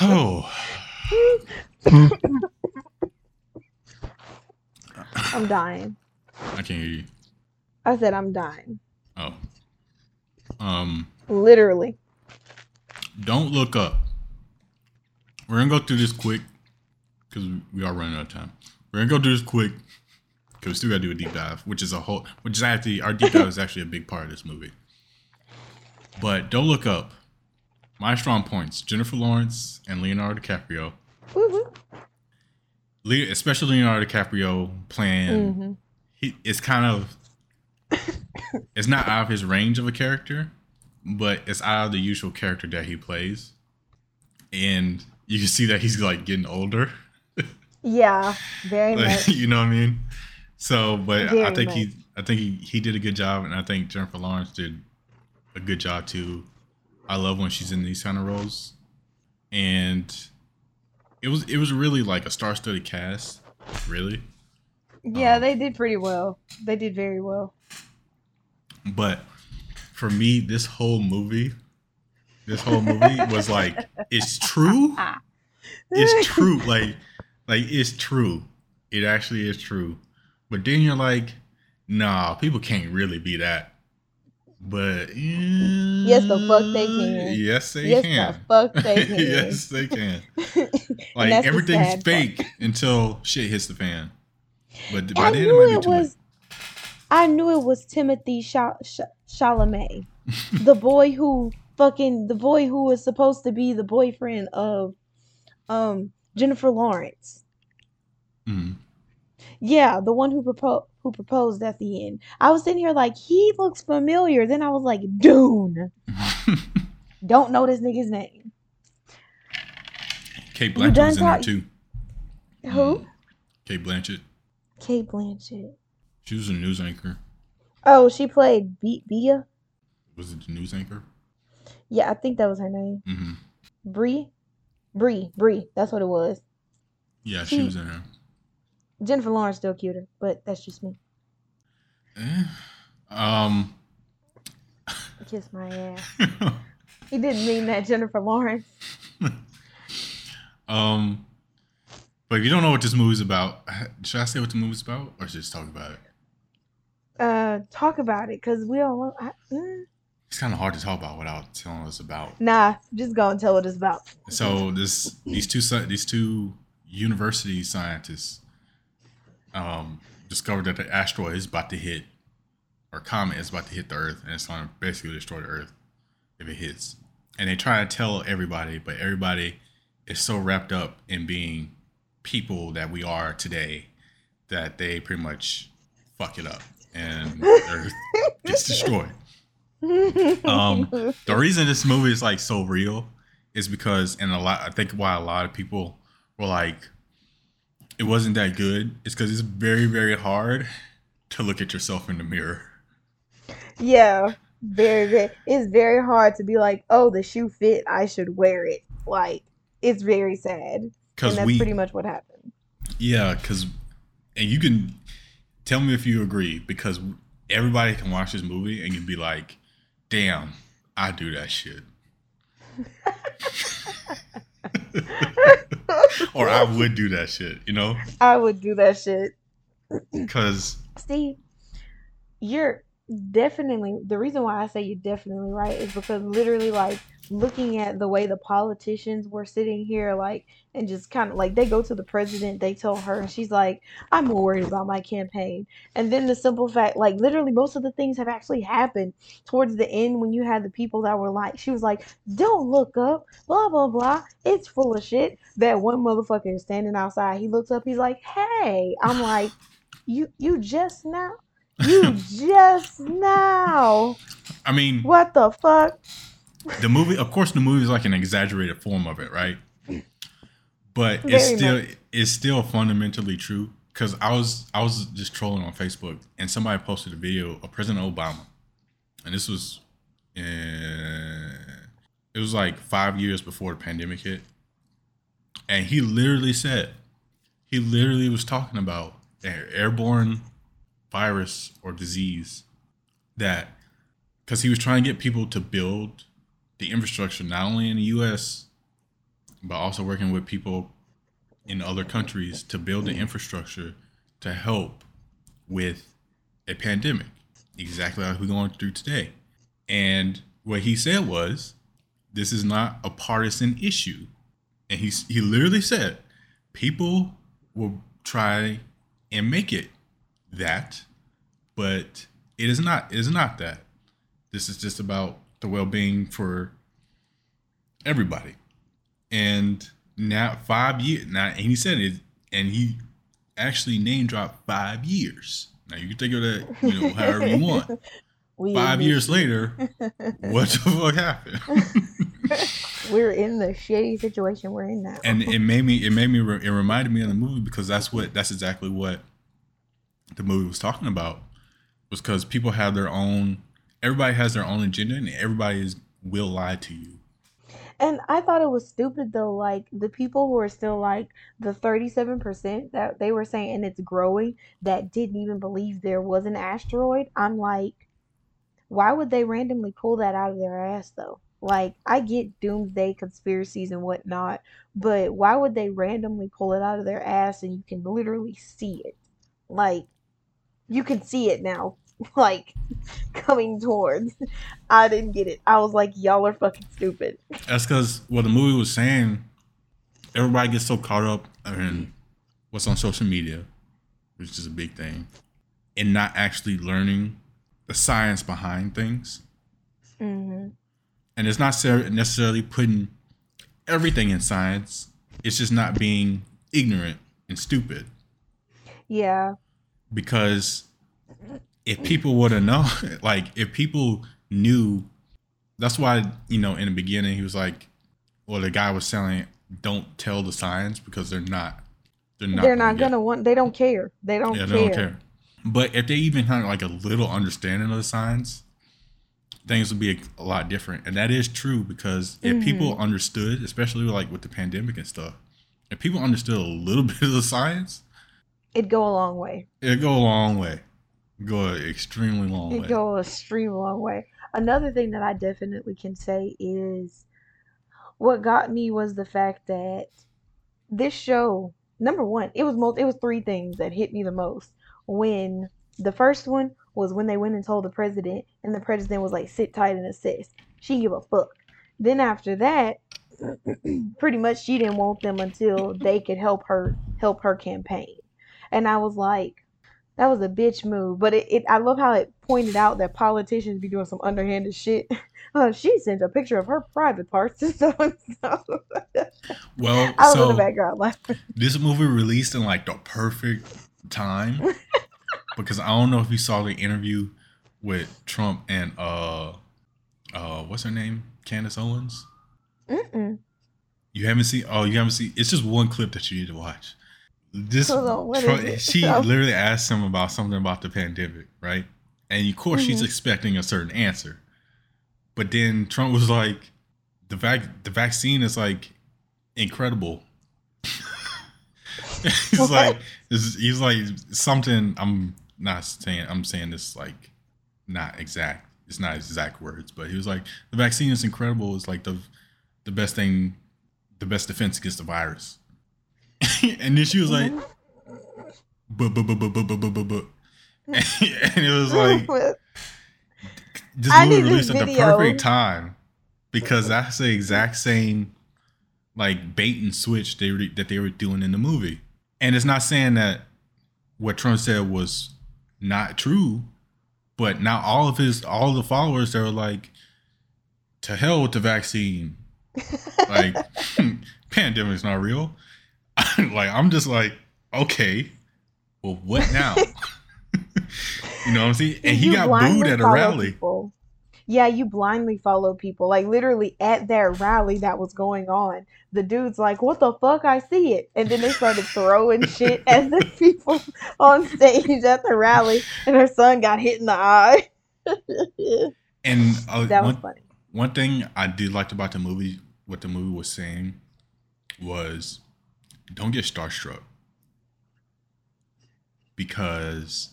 Oh, I'm dying. I can't hear you. I said I'm dying. Oh, um, Literally. don't look up. We're gonna go through this quick because we are running out of time. We're gonna go through this quick because we still gotta do a deep dive, which is a whole, which is actually our deep dive is actually a big part of this movie. But don't look up. My strong points: Jennifer Lawrence and Leonardo DiCaprio. Woo-hoo. Le- especially Leonardo DiCaprio playing. Mhm. He it's kind of it's not out of his range of a character, but it's out of the usual character that he plays, and you can see that he's like getting older. Yeah, very (laughs) Like, much. you know what I mean? So, but I think much. he, I think he, he did a good job, and I think Jennifer Lawrence did a good job too. I love when she's in these kind of roles, and it was it was really like a star-studded cast, really. Yeah, Um, they did pretty well. They did very well. But for me, this whole movie, this whole movie was like, it's true. (laughs) It's true. Like, like it's true. It actually is true. But then you're like, nah, people can't really be that. But Yes, the fuck they can. Yes, they yes, can. the fuck they (laughs) can. yes, they can. (laughs) Like everything's sad part. fake until shit hits the fan. But by I then it knew it too late. was. I knew it was Timothy Cha- Ch- Chalamet, (laughs) the boy who fucking the boy who was supposed to be the boyfriend of, um, Jennifer Lawrence. Mhm. Yeah, the one who proposed who proposed at the end. I was sitting here like he looks familiar. Then I was like, Dune. (laughs) Don't know this nigga's name. Cate Blanchett was in there too. Who? Mm. Cate Blanchett. Cate Blanchett. She was a news anchor. Oh, she played Be- Bia. Was it the news anchor? Yeah, I think that was her name. hmm Brie. Brie. Brie. That's what it was. Yeah, she She- was in there. Jennifer Lawrence still cuter, but that's just me. Eh, um, Kiss my ass. (laughs) He didn't mean that, Jennifer Lawrence. (laughs) um, but if you don't know what this movie's about, should I say what the movie's about, or should I just talk about it? Uh, talk about it, cause we don't. I, mm, It's kind of hard to talk about without telling us about. nah, just go and tell what it's about. So this these two these two university scientists um, discovered that the asteroid is about to hit, or comet is about to hit the Earth, and it's going to basically destroy the Earth if it hits. And they try to tell everybody, but everybody is so wrapped up in being people that we are today that they pretty much fuck it up, and Earth (laughs) gets destroyed. Um, the reason this movie is like so real is because and a lot I think why a lot of people were like it wasn't that good is because it's very very hard to look at yourself in the mirror Yeah, very, very. It's very hard to be like, oh, the shoe fit. I should wear it. Like, it's very sad, because that's we pretty much what happened. yeah because and you can tell me if you agree because everybody can watch this movie and you'd be like damn I do that shit (laughs) (laughs) or I would do that shit you know I would do that shit. because See, you're definitely the reason why I say you're definitely right is because literally, like, looking at the way the politicians were sitting here, like, and just kind of like they go to the president, they tell her, and she's like, I'm more worried about my campaign. And then the simple fact, like, literally, most of the things have actually happened towards the end when you had the people that were like, she was like, Don't look up, blah, blah, blah. It's full of shit. That one motherfucker is standing outside. He looks up, he's like, Hey, I'm like, you you just now you (laughs) just now I mean what the fuck the movie of course the movie is like an exaggerated form of it right but Very it's still much. it's still fundamentally true because i was i was just trolling on facebook and somebody posted a video of president obama and this was in, it was like five years before the pandemic hit and he literally said he literally was talking about an airborne virus or disease that because he was trying to get people to build the infrastructure not only in the US but also working with people in other countries to build the infrastructure to help with a pandemic exactly like we're going through today. And what he said was this is not a partisan issue. And he he literally said people will try and make it that but it is not it is not that. This is just about the well-being for everybody and now five years now and he said it and he actually name dropped five years. Now you can think of that you know however you want. (laughs) We five years later (laughs) what the fuck happened? (laughs) We're in the shitty situation we're in now. And it made me it made me it reminded me of the movie because that's what that's exactly what the movie was talking about. Was because people have their own everybody has their own agenda and everybody is will lie to you And I thought it was stupid though, like the people who are still like the 37% that they were saying, and it's growing, that didn't even believe there was an asteroid. I'm like, why would they randomly pull that out of their ass though? Like, I get doomsday conspiracies and whatnot, but why would they randomly pull it out of their ass and you can literally see it? Like, you can see it now, (laughs) like coming towards. I didn't get it. I was like, y'all are fucking stupid. that's because what the movie was saying everybody gets so caught up in what's on social media which is a big thing and not actually learning the science behind things hmm and it's not necessarily putting everything in science it's just not being ignorant and stupid Yeah. because if people would have known (laughs) like if people knew that's why you know in the beginning he was like well the guy was saying don't tell the science because they're not they're not They're not get- gonna want. They don't care. They don't, yeah care. they don't care but if they even had like a little understanding of the science things would be a, a lot different and that is true because if people Mm-hmm. understood especially like with the pandemic and stuff if people understood a little (laughs) bit of the science It'd go a long way. it'd go a long way Go an extremely long It way. go a extreme long way. Another thing that I definitely can say is what got me was the fact that this show, number one, it was most it was three things that hit me the most. When the first one was when they went and told the president, and the president was like, "Sit tight and assist." She give a fuck. Then after that, (clears throat) pretty much she didn't want them until they could help her help her campaign. And I was like, that was a bitch move. But it, it I love how it pointed out that politicians be doing some underhanded shit. (laughs) Uh, she sent a picture of her private parts to (laughs) so and so. Well, I was in the so background laughing. this movie released in like the perfect time (laughs) because I don't know if you saw the interview with Trump and uh uh what's her name? Candace Owens. Mm-mm. You haven't seen oh you haven't seen it's just one clip that you need to watch. This on, what Trump- is it? she (laughs) literally asked him about something about the pandemic, right? And of course she's Mhm. expecting a certain answer. But then Trump was like the vac- the vaccine is like incredible. (laughs) he's What? like he's like something I'm not saying I'm saying this like not exact it's not exact words but he was like the vaccine is incredible it's like the the best thing the best defense against the virus (laughs) and then she was like but but but but but but but but but (laughs) and it was (laughs) like this I movie need this released at the perfect time because that's the exact same like bait and switch they were, that they were doing in the movie. And it's not saying that what Trump said was not true, but now all of his all the followers were like, to hell with the vaccine. Like pandemic's not real. (laughs) like I'm just like, okay, well what now? (laughs) you know what I'm saying? And he You got booed at a rally. people. Yeah, you blindly follow people. Like literally at that rally that was going on, the dude's like, "What the fuck? I see it," and then they started throwing (laughs) shit at the people on stage at the rally, and her son got hit in the eye. And uh, that was one, funny. one thing I did like about the movie, what the movie was saying, was don't get starstruck because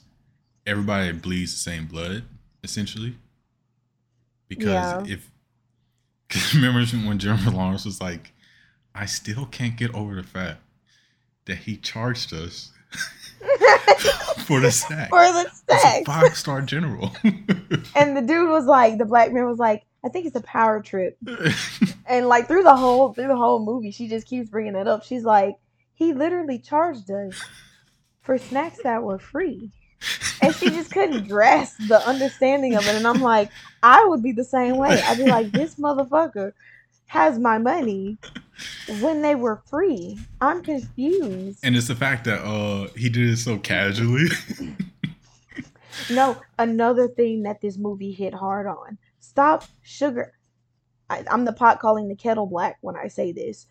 everybody bleeds the same blood, essentially. Because Yeah. if, (laughs) cause remember when Jennifer Lawrence was like, I still can't get over the fact that he charged us (laughs) for the (laughs) snack. For the sex. five star general. And the dude was like, the black man was like, I think it's a power trip. And like through the whole through the whole movie, she just keeps bringing it up. She's like, he literally charged us for snacks that were free, and she just couldn't grasp the understanding of it. And I'm like, I would be the same way. I'd be like, this motherfucker has my money when they were free. I'm confused. And it's the fact that uh he did it so casually. (laughs) No, another thing that this movie hit hard on. Stop sugar. I, I'm the pot calling the kettle black when I say this.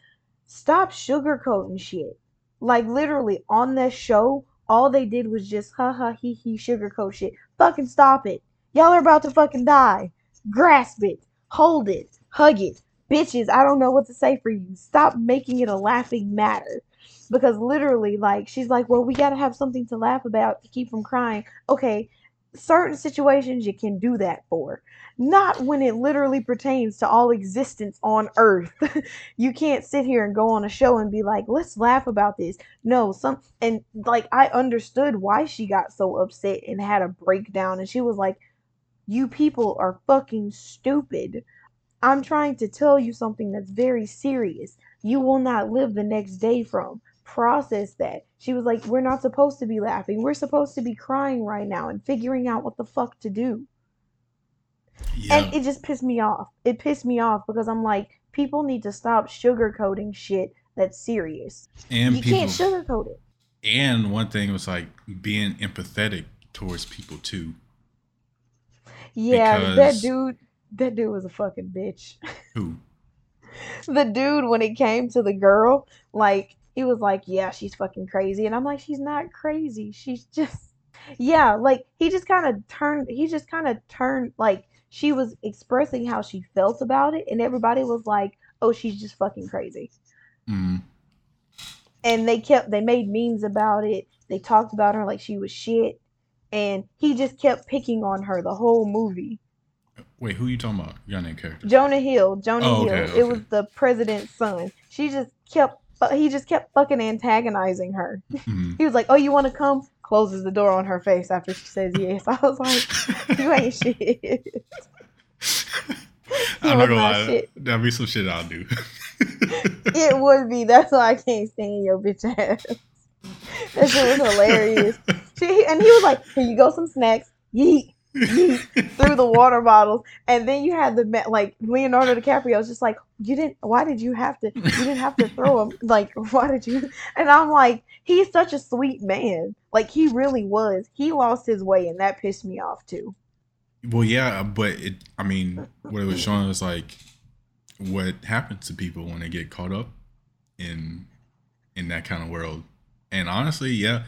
Stop sugarcoating shit. Like literally on this show, all they did was just ha ha he he sugarcoat shit. Fucking stop it. Y'all are about to fucking die. Grasp it. Hold it. Hug it. Bitches, I don't know what to say for you. Stop making it a laughing matter. Because literally, like, she's like, well, we gotta have something to laugh about to keep from crying. Okay, certain situations you can do that for. Not when it literally pertains to all existence on earth. (laughs) you can't sit here and go on a show and be like, let's laugh about this. No, some and like I understood why she got so upset and had a breakdown and she was like, You people are fucking stupid. I'm trying to tell you something that's very serious. You will not live the next day from. Process that. She was like, We're not supposed to be laughing. We're supposed to be crying right now and figuring out what the fuck to do. yeah. And it just pissed me off. It pissed me off because I'm like, people need to stop sugarcoating shit that's serious. And, you people can't sugarcoat it. and one thing was like being empathetic towards people too. Yeah, that dude that dude was a fucking bitch. Who? (laughs) the dude when it came to the girl, like he was like, "Yeah, she's fucking crazy," and I'm like, "She's not crazy. She's just, (laughs) yeah." Like he just kind of turned. He just kind of turned. Like she was expressing how she felt about it, and everybody was like, "Oh, she's just fucking crazy." Mm, And they kept. They made memes about it. They talked about her like she was shit, and he just kept picking on her the whole movie. Wait, who you talking about? You got name character? Jonah Hill. Jonah Oh, Hill. okay, It was the president's son. She just kept. But he just kept fucking antagonizing her. Mhm. (laughs) He was like, "Oh, you want to come?" Closes the door on her face after she says yes. (laughs) I was like, "You (laughs) ain't shit." I'm not gonna lie. shit. That'd be some shit I'll do. it would be. That's why I can't stand your bitch ass. That shit was hilarious. She and he was like, "Here you go, some snacks." Yeet. (laughs) through the water bottles, and then you had the like Leonardo DiCaprio was just like, you didn't. Why did you have to? You didn't have to throw (laughs) him. Like, why did you? And I'm like, he's such a sweet man. Like he really was. He lost his way, and that pissed me off too. Well, yeah, but it. I mean, what it was showing was like what happens to people when they get caught up in in that kind of world. And honestly, yeah,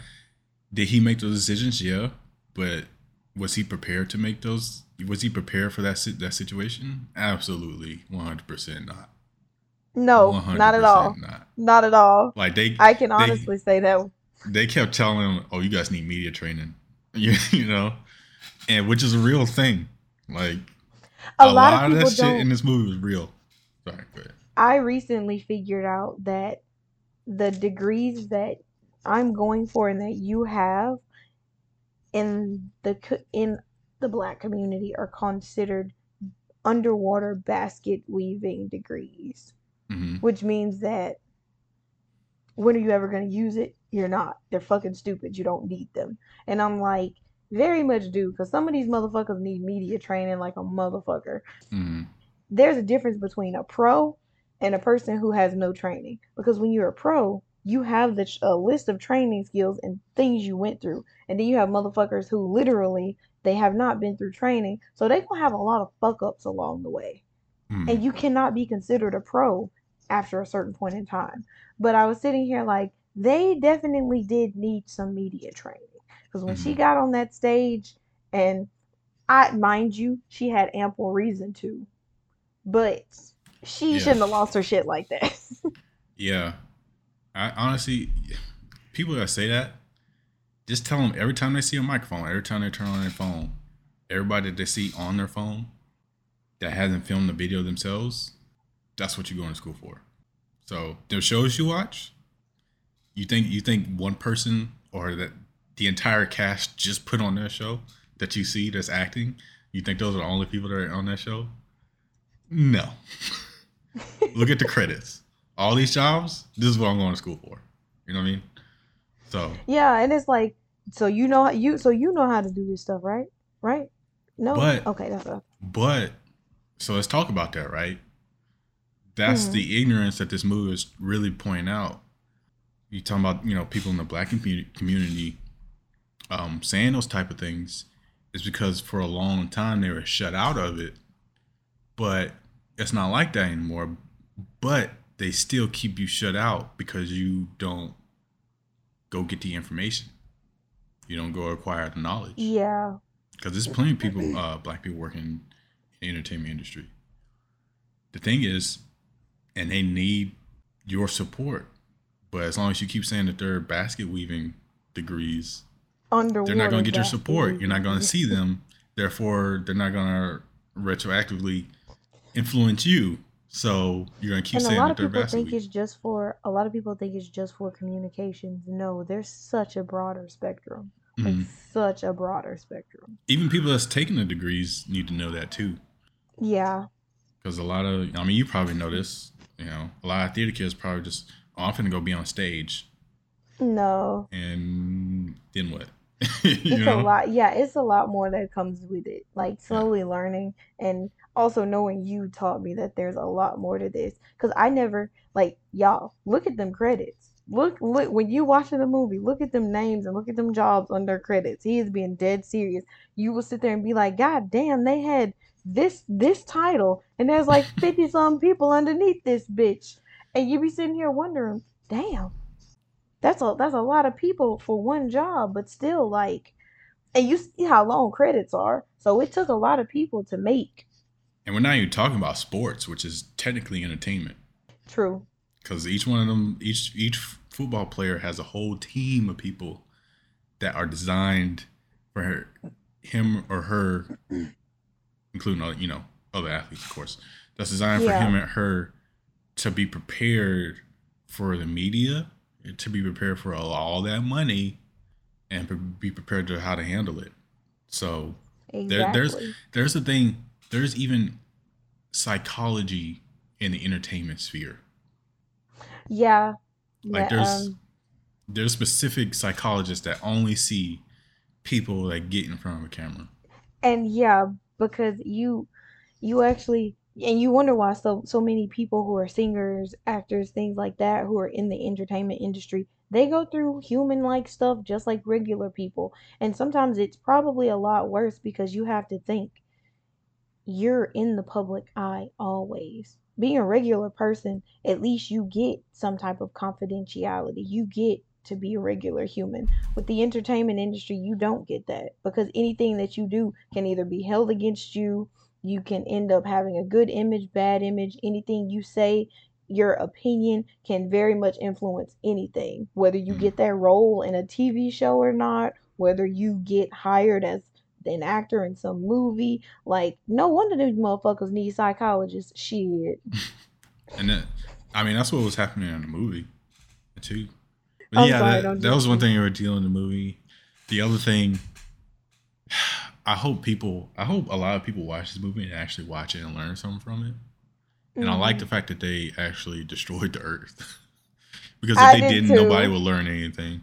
did he make those decisions? Yeah, but was he prepared to make those? Was he prepared for that that situation? Absolutely, one hundred percent not. No, not at all. Not. Not at all. Like they, I can they- honestly say that. they kept telling him, "Oh, you guys need media training," (laughs) you, you know, and which is a real thing. Like A, lot, of people that don't. shit in this movie was real. Sorry, go ahead. I recently figured out that the degrees that I'm going for and that you have in the in the black community are considered underwater basket weaving degrees, hmm which means that when are you ever going to use it? You're not. They're fucking stupid. You don't need them. And I'm like, very much do because some of these motherfuckers need media training like a motherfucker hmm there's a difference between a pro and a person who has no training because when you're a pro you have the a list of training skills and things you went through. And then you have motherfuckers who literally they have not been through training. So they gonna have a lot of fuck ups along the way. Hmm. And you cannot be considered a pro after a certain point in time. But i was sitting here like they definitely did need some media training. Because when she Mhm. got on that stage and i mind you she had ample reason to. But she Yeah. shouldn't have lost her shit like that. (laughs) Yeah, I honestly, people that say that, just tell them every time they see a microphone, every time they turn on their phone, everybody that they see on their phone that hasn't filmed the video themselves, that's what you're going to school for. So the shows you watch, you think you think one person or that the entire cast just put on that show that you see that's acting, you think those are the only people that are on that show? No. (laughs) Look at the credits. All these jobs, this is what I'm going to school for. You know what I mean? So yeah and it's like so you know you so you know how to do this stuff right right no But- okay that's But so let's talk about that, right? That's Mhm. the ignorance that this movie is really pointing out. You talking about you know people in the black community um, saying those type of things is because for a long time they were shut out of it, but it's not like that anymore. But they still keep you shut out because you don't go get the information. You don't go acquire the knowledge yeah because there's plenty of people, uh, black people working in the entertainment industry. The thing is, and they need your support. But as long as you keep saying that they're basket weaving degrees, underwater they're not going to get your support. You're not going to see them. Therefore, they're not going to retroactively influence you. So you're going to keep and a saying lot that of people think it's just for a lot of people think it's just for communications. No there's such a broader spectrum. Like Mhm. such a broader spectrum. Even people that's taking the degrees need to know that too. yeah. Because a lot of, I mean, you probably know this. You know, a lot of theater kids probably just, finna go be on stage, no. And then what? (laughs) it's a lot yeah it's a lot more that comes with it. Like slowly learning and also knowing you taught me that there's a lot more to this because i never like y'all look at them credits. Look look when you watching the movie look at them names and look at them jobs under credits. He is being dead serious. You will sit there and be like god damn they had this this title and there's like (laughs) 50 some people underneath this bitch. And you be sitting here wondering damn that's a that's a lot of people for one job but still like and you see how long credits are. So it took a lot of people to make And we're not even talking about sports, which is technically entertainment, true because each one of them, each each football player has a whole team of people that are designed for her, him or her, including all you know other athletes, of course. That's designed for him and her to be prepared for the media, to be prepared for all, that money, and be prepared to how to handle it. So Exactly. there, there's there's a thing. There's even psychology in the entertainment sphere. yeah. Like yeah, there's um, there's specific psychologists that only see people that get in front of a camera. and yeah, because you you actually and you wonder why so so many people who are singers, actors, things like that who are in the entertainment industry, they go through human like stuff just like regular people. And sometimes it's probably a lot worse because you have to think you're in the public eye always. Being a regular person, at least you get some type of confidentiality. You get to be a regular human. With the entertainment industry, you don't get that because anything that you do can either be held against you, you can end up having a good image, bad image, anything you say, your opinion can very much influence anything. Whether you Mhm. get that role in a TV show or not, whether you get hired as an actor in some movie, like no wonder these motherfuckers need psychologists. Shit. (laughs) And that, I mean, that's what was happening in the movie, too. But I'm yeah, sorry, that, that was one thing you were dealing in the movie. The other thing, (sighs) I hope people, I hope a lot of people watch this movie and actually watch it and learn something from it. And I like Mhm. the fact that they actually destroyed the Earth. (laughs) because if I they did didn't, too. nobody would learn anything.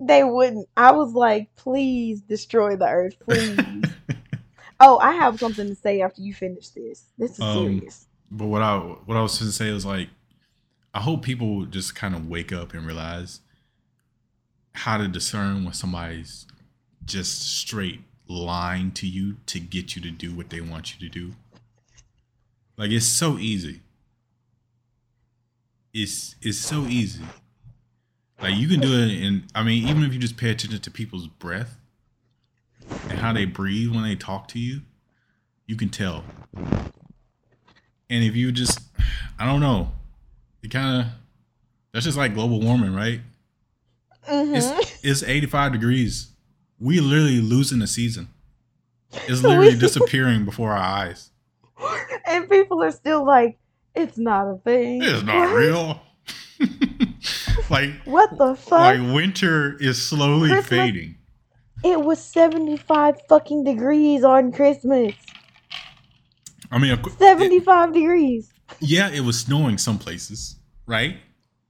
They wouldn't. I was like, please destroy the earth, (laughs) please. oh, I have something to say after you finish this. This is Um, serious. But what I what I was going to say was like, I hope people just kind of wake up and realize how to discern when somebody's just straight lying to you to get you to do what they want you to do. Like it's so easy. It's it's so easy. Like you can do it, and I mean, even if you just pay attention to people's breath and how they breathe when they talk to you, you can tell. And if you just, I don't know, it kind of, that's just like global warming, right? Mhm. It's, (laughs) it's 85 degrees. We literally losing the season. It's literally disappearing before our eyes. and people are still like, it's not a thing. It's not real. (laughs) like, What the fuck? like winter is slowly Christmas- fading. it was 75 fucking degrees on Christmas. I mean, it- 75 degrees. yeah, it was snowing some places, right?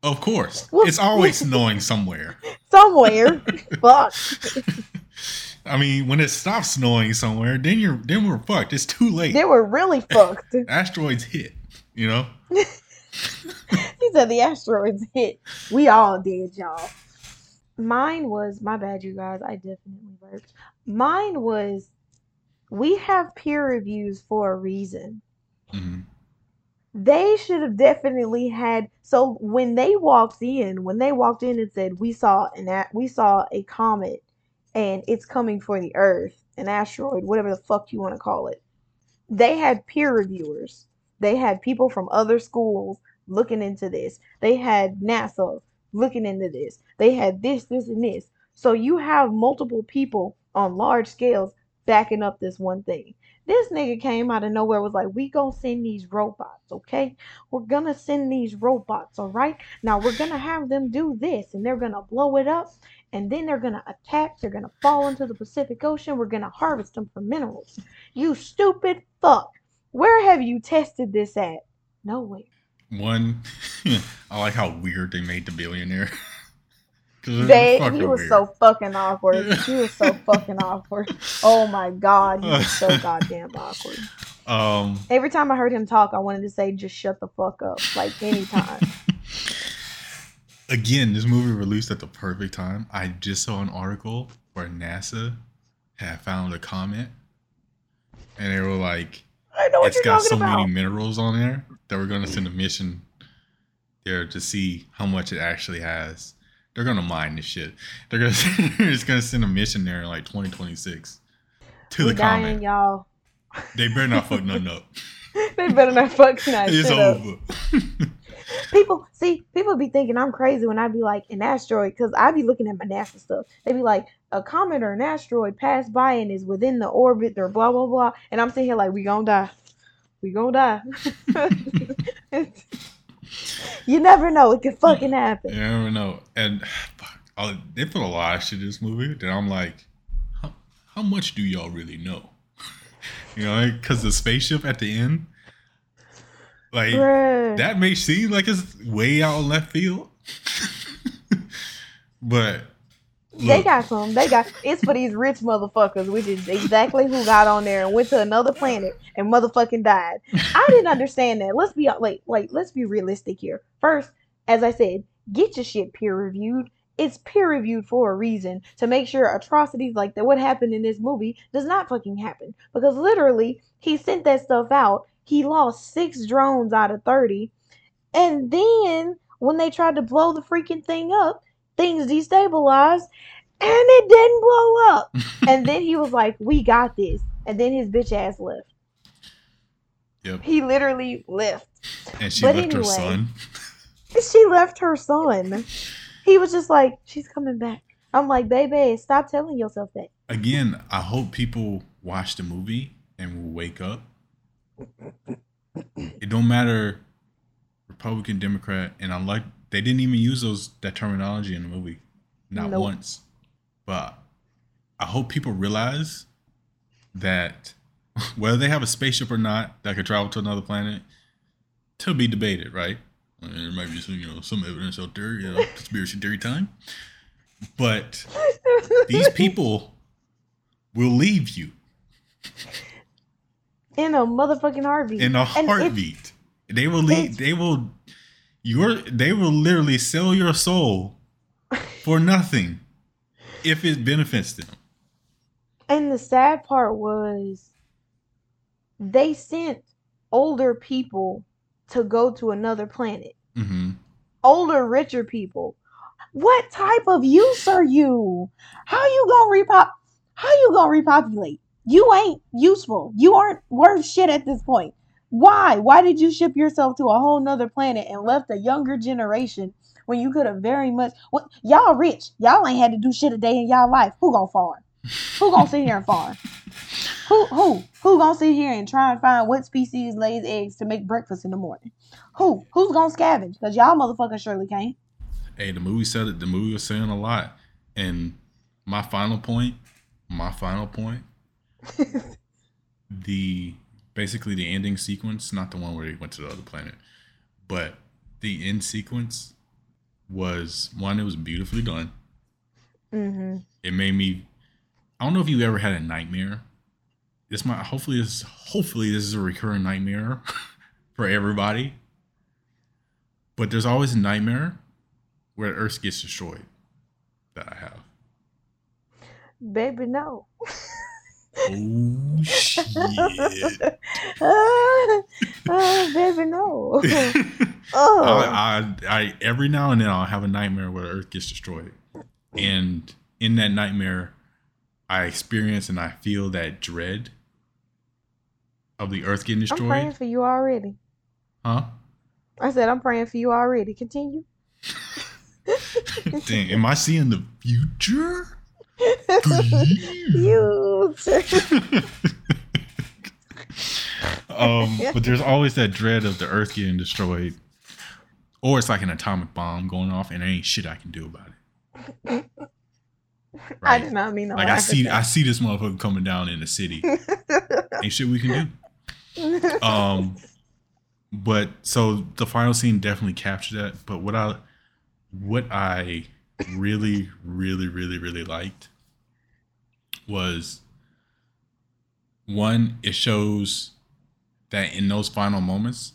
Of course, Well, it's always (laughs) snowing somewhere. Somewhere. (laughs) fuck. I mean, when it stops snowing somewhere, then you're then we're fucked. It's too late. They were really fucked. (laughs) Asteroids hit. You know. He said the asteroids (laughs) hit. We all did, y'all. Mine was my bad, you guys. I definitely burped. Mine was we have peer reviews for a reason. Mhm. They should have definitely had. So when they walked in, when they walked in and said we saw an a- we saw a comet and it's coming for the Earth, an asteroid, whatever the fuck you want to call it. They had peer reviewers. They had people from other schools looking into this. They had NASA looking into this. They had this, this, and this. So you have multiple people on large scales backing up this one thing. This nigga came out of nowhere was like, we gonna send these robots, okay? We're gonna send these robots, all right? Now we're gonna have them do this, and they're gonna blow it up, and then they're gonna attack. They're gonna fall into the Pacific Ocean. We're gonna harvest them for minerals. You stupid fuck. Where have you tested this at? Nowhere. One, (laughs) I like how weird they made the billionaire. (laughs) They, he was weird. so fucking awkward. (laughs) He was so fucking awkward. Oh my god, he was so goddamn awkward. Um, Every time I heard him talk, I wanted to say, just shut the fuck up. Like anytime. again, this movie released at the perfect time. I just saw an article where NASA had found a comet, and they were like, I know what it's you're got talking so about. many minerals on there that we're going to send a mission there to see how much it actually has. They're going to mine this shit. They're going to it's going to send a mission there in like 2026 to we the dying, comet. y'all. They better not fuck nothing up. (laughs) they better not fucking (laughs) that It's over. (laughs) people see people be thinking I'm crazy when I'd be like an asteroid because I'd be looking at my NASA stuff. They'd be like a comet or an asteroid passed by and is within the orbit or blah blah blah, and I'm sitting here like we gonna die, we gonna die. (laughs) you never know; it could fucking happen. You never know. And fuck, they put a lot of shit in this movie that I'm like, how, how much do y'all really know? (laughs) you know, because the spaceship at the end like Bruh. that may seem like it's way out left field, (laughs) but. They got some. They got it's for these rich motherfuckers, which is exactly who got on there and went to another planet and motherfucking died. I didn't understand that. Let's be like, like, let's be realistic here. First, as I said, get your shit peer reviewed it's peer reviewed for a reason to make sure atrocities like that what happened in this movie does not fucking happen because literally he sent that stuff out he lost six drones out of 30. And then when they tried to blow the freaking thing up, things destabilized and it didn't blow up. (laughs) and then he was like, We got this. And then his bitch ass left. Yep. He literally left. And she but left anyway, her son. (laughs) she left her son. He was just like, She's coming back. I'm like, baby, stop telling yourself that. Again, I hope people watch the movie and will wake up it don't matter Republican, Democrat, and I like they didn't even use those that terminology in the movie, not nope. once. But I hope people realize that (laughs) whether they have a spaceship or not that could travel to another planet, to be debated, right? And there might be some, you know, some evidence out there, you know, conspiracy theory time. But (laughs) these people will leave you in a motherfucking heartbeat. In a heartbeat. They will leave, they will your they will literally sell your soul for nothing if it benefits them. And the sad part was they sent older people to go to another planet. Mm-hmm. Older, richer people. What type of use are you? How you gonna repop? How you gonna repopulate? You ain't useful. You aren't worth shit at this point. Why? Why did you ship yourself to a whole nother planet and left a younger generation when you could have very much what y'all rich. Y'all ain't had to do shit a day in y'all life. Who gonna farm? Who gonna sit here and farm? Who who who gonna sit here and try and find what species lays eggs to make breakfast in the morning? Who who's gonna scavenge? Cause y'all motherfuckers surely can't. Hey, the movie said it. The movie was saying a lot, and my final point, my final point (laughs) the basically the ending sequence, not the one where he went to the other planet, but the end sequence was one. It was beautifully done. Mm-hmm. It made me. I don't know if you ever had a nightmare. This might hopefully this hopefully this is a recurring nightmare (laughs) for everybody. But there's always a nightmare where Earth gets destroyed that I have. Baby, no. (laughs) Oh shit! (laughs) oh, uh, baby, no. (laughs) oh. I, I, I, every now and then I'll have a nightmare where the Earth gets destroyed, and in that nightmare, I experience and I feel that dread of the Earth getting destroyed. I'm praying for you already. Huh? I said I'm praying for you already. Continue. (laughs) Dang, am I seeing the future? (laughs) you. um, but there's always that dread of the Earth getting destroyed, or it's like an atomic bomb going off, and there ain't shit I can do about it. Right? I did not mean like I see I see this motherfucker coming down in the city. ain't shit we can do. Um, but so the final scene definitely captured that. But what I what I really, really, really, really liked was one, it shows that in those final moments,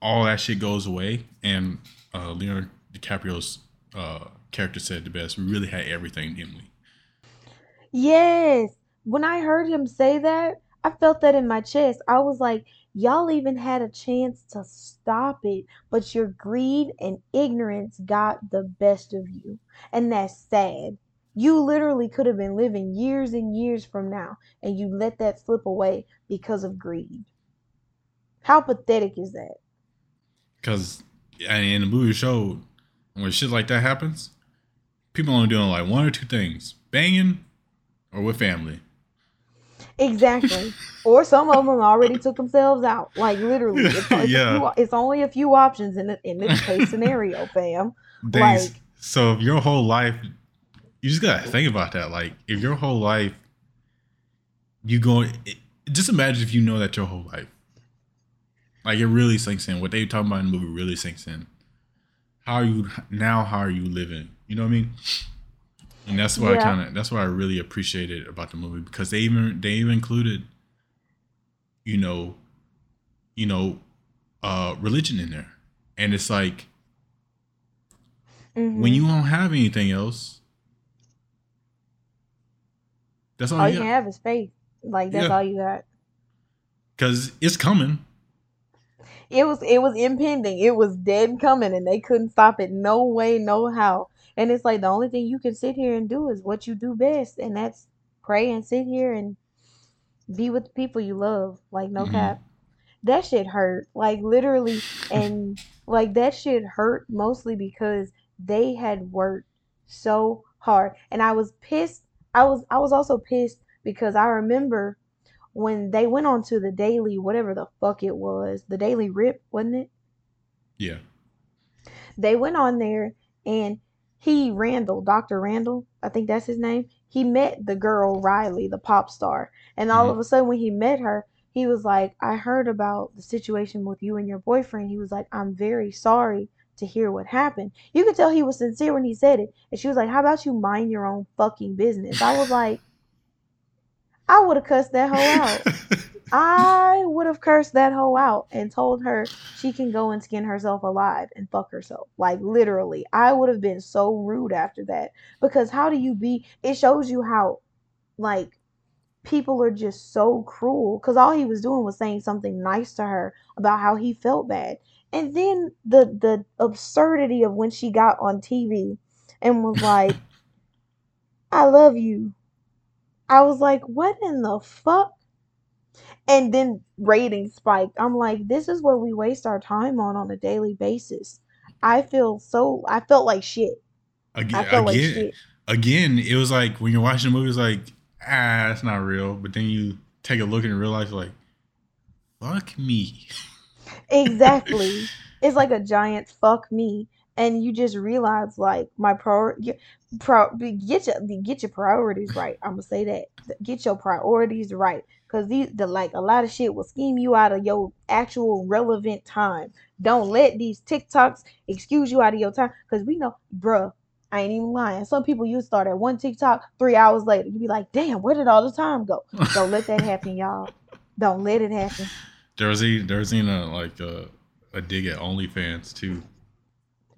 all that shit goes away. And uh, Leonardo DiCaprio's uh, character said the best. We really had everything, didn't we? Yes. When I heard him say that, I felt that in my chest. I was like, y'all even had a chance to stop it, but your greed and ignorance got the best of you. And that's sad. You literally could have been living years and years from now, and you let that slip away because of greed. How pathetic is that? Because in the movie showed when shit like that happens, people only doing like one or two things: banging or with family. Exactly. or some of them already took themselves out. Like literally, it's, it's, (laughs) Yeah. few, it's only a few options in the, in this case scenario, fam. Like- so if your whole life, you just gotta think about that. Like if your whole life, you go, it, just imagine if you know that your whole life, like it really sinks in. What they talking about in the movie really sinks in. How are you now? How are you living? You know what I mean? And that's why I kind of that's why I really appreciated about the movie because they even they even included, you know, you know, uh, religion in there, and it's like Mhm. when you don't have anything else, that's all, all you you have is faith. Like that's Yeah. all you got. Because it's coming. It was it was impending. It was dead coming, and they couldn't stop it. No way, no how. And it's like the only thing you can sit here and do is what you do best, and that's pray and sit here and be with the people you love. Like no Mhm. cap. That shit hurt. Like literally, and like that shit hurt mostly because they had worked so hard, and I was pissed. I was I was also pissed because I remember when they went on to the daily whatever the fuck it was the daily rip wasn't it Yeah. they went on there and he randall dr randall i think that's his name. He met the girl riley the pop star. And all Mhm. of a sudden when he met her he was like i heard about the situation with you and your boyfriend. He was like i'm very sorry to hear what happened. You could tell he was sincere when he said it. And she was like how about you mind your own fucking business? I was like i would have cussed that hoe out (laughs) I would have cursed that hoe out and told her she can go and skin herself alive and fuck herself. Like literally. I would have been so rude after that. Because how do you be it shows you how like people are just so cruel. Cause all he was doing was saying something nice to her about how he felt bad. And then the the absurdity of when she got on TV and was like, (laughs) I love you. I was like, what in the fuck? And then ratings spiked. I'm like, this is what we waste our time on on a daily basis. I feel so. I felt like shit. again, I felt like again, shit. again, it was like when you're watching the movie, it's like, ah, that's not real. But then you take a look and realize, like, fuck me. Exactly. (laughs) it's like a giant fuck me, and you just realize like my prior, y- pro, get your get your priorities right. I'm gonna say that. Get your priorities right. Cause these the like a lot of shit will scheme you out of your actual relevant time. Don't let these TikToks excuse you out of your time. Cause we know, bruh, I ain't even lying. Some people you start at one TikTok, three hours later, you be like, damn, where did all the time go? (laughs) Don't let that happen, y'all. Don't let it happen. There was even, there was even a, like a, a dig at OnlyFans too.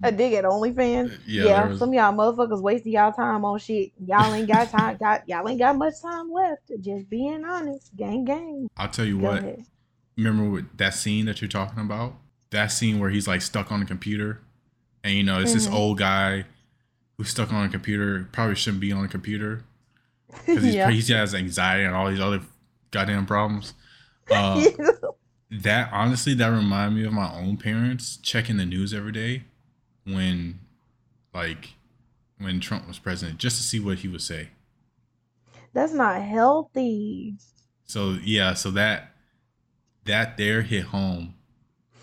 A dig at OnlyFans. Yeah, Yeah, was- some of y'all motherfuckers wasting y'all time on shit. Y'all ain't got time. (laughs) Got y'all ain't got much time left. Just being honest. Gang, gang. I'll tell you Go what. ahead. remember what, that scene that you're talking about? That scene where he's like stuck on the computer, and you know it's this Mhm. old guy who's stuck on a computer. Probably shouldn't be on a computer (laughs) because he's yeah. he has anxiety and all these other goddamn problems. (laughs) Uh, that honestly, that reminded me of my own parents checking the news every day when, like, when Trump was president, just to see what he would say. That's not healthy. So yeah, so that that there hit home.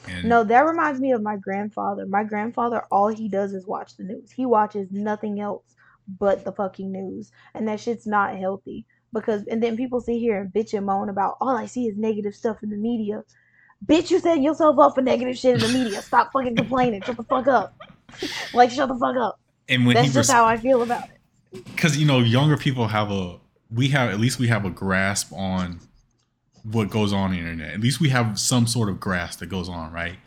And No, that reminds me of my grandfather. My grandfather, all he does is watch the news. He watches nothing else but the fucking news. And that shit's not healthy. Because and then people sit here and bitch and moan about all I see is negative stuff in the media. Bitch, you setting yourself up for negative shit in the media. Stop fucking complaining. Shut the fuck up. like shut the fuck up. and when That's just res- how I feel about it. because you know younger people have a we have at least we have a grasp on what goes on, on the internet. At least we have some sort of grasp that goes on, right?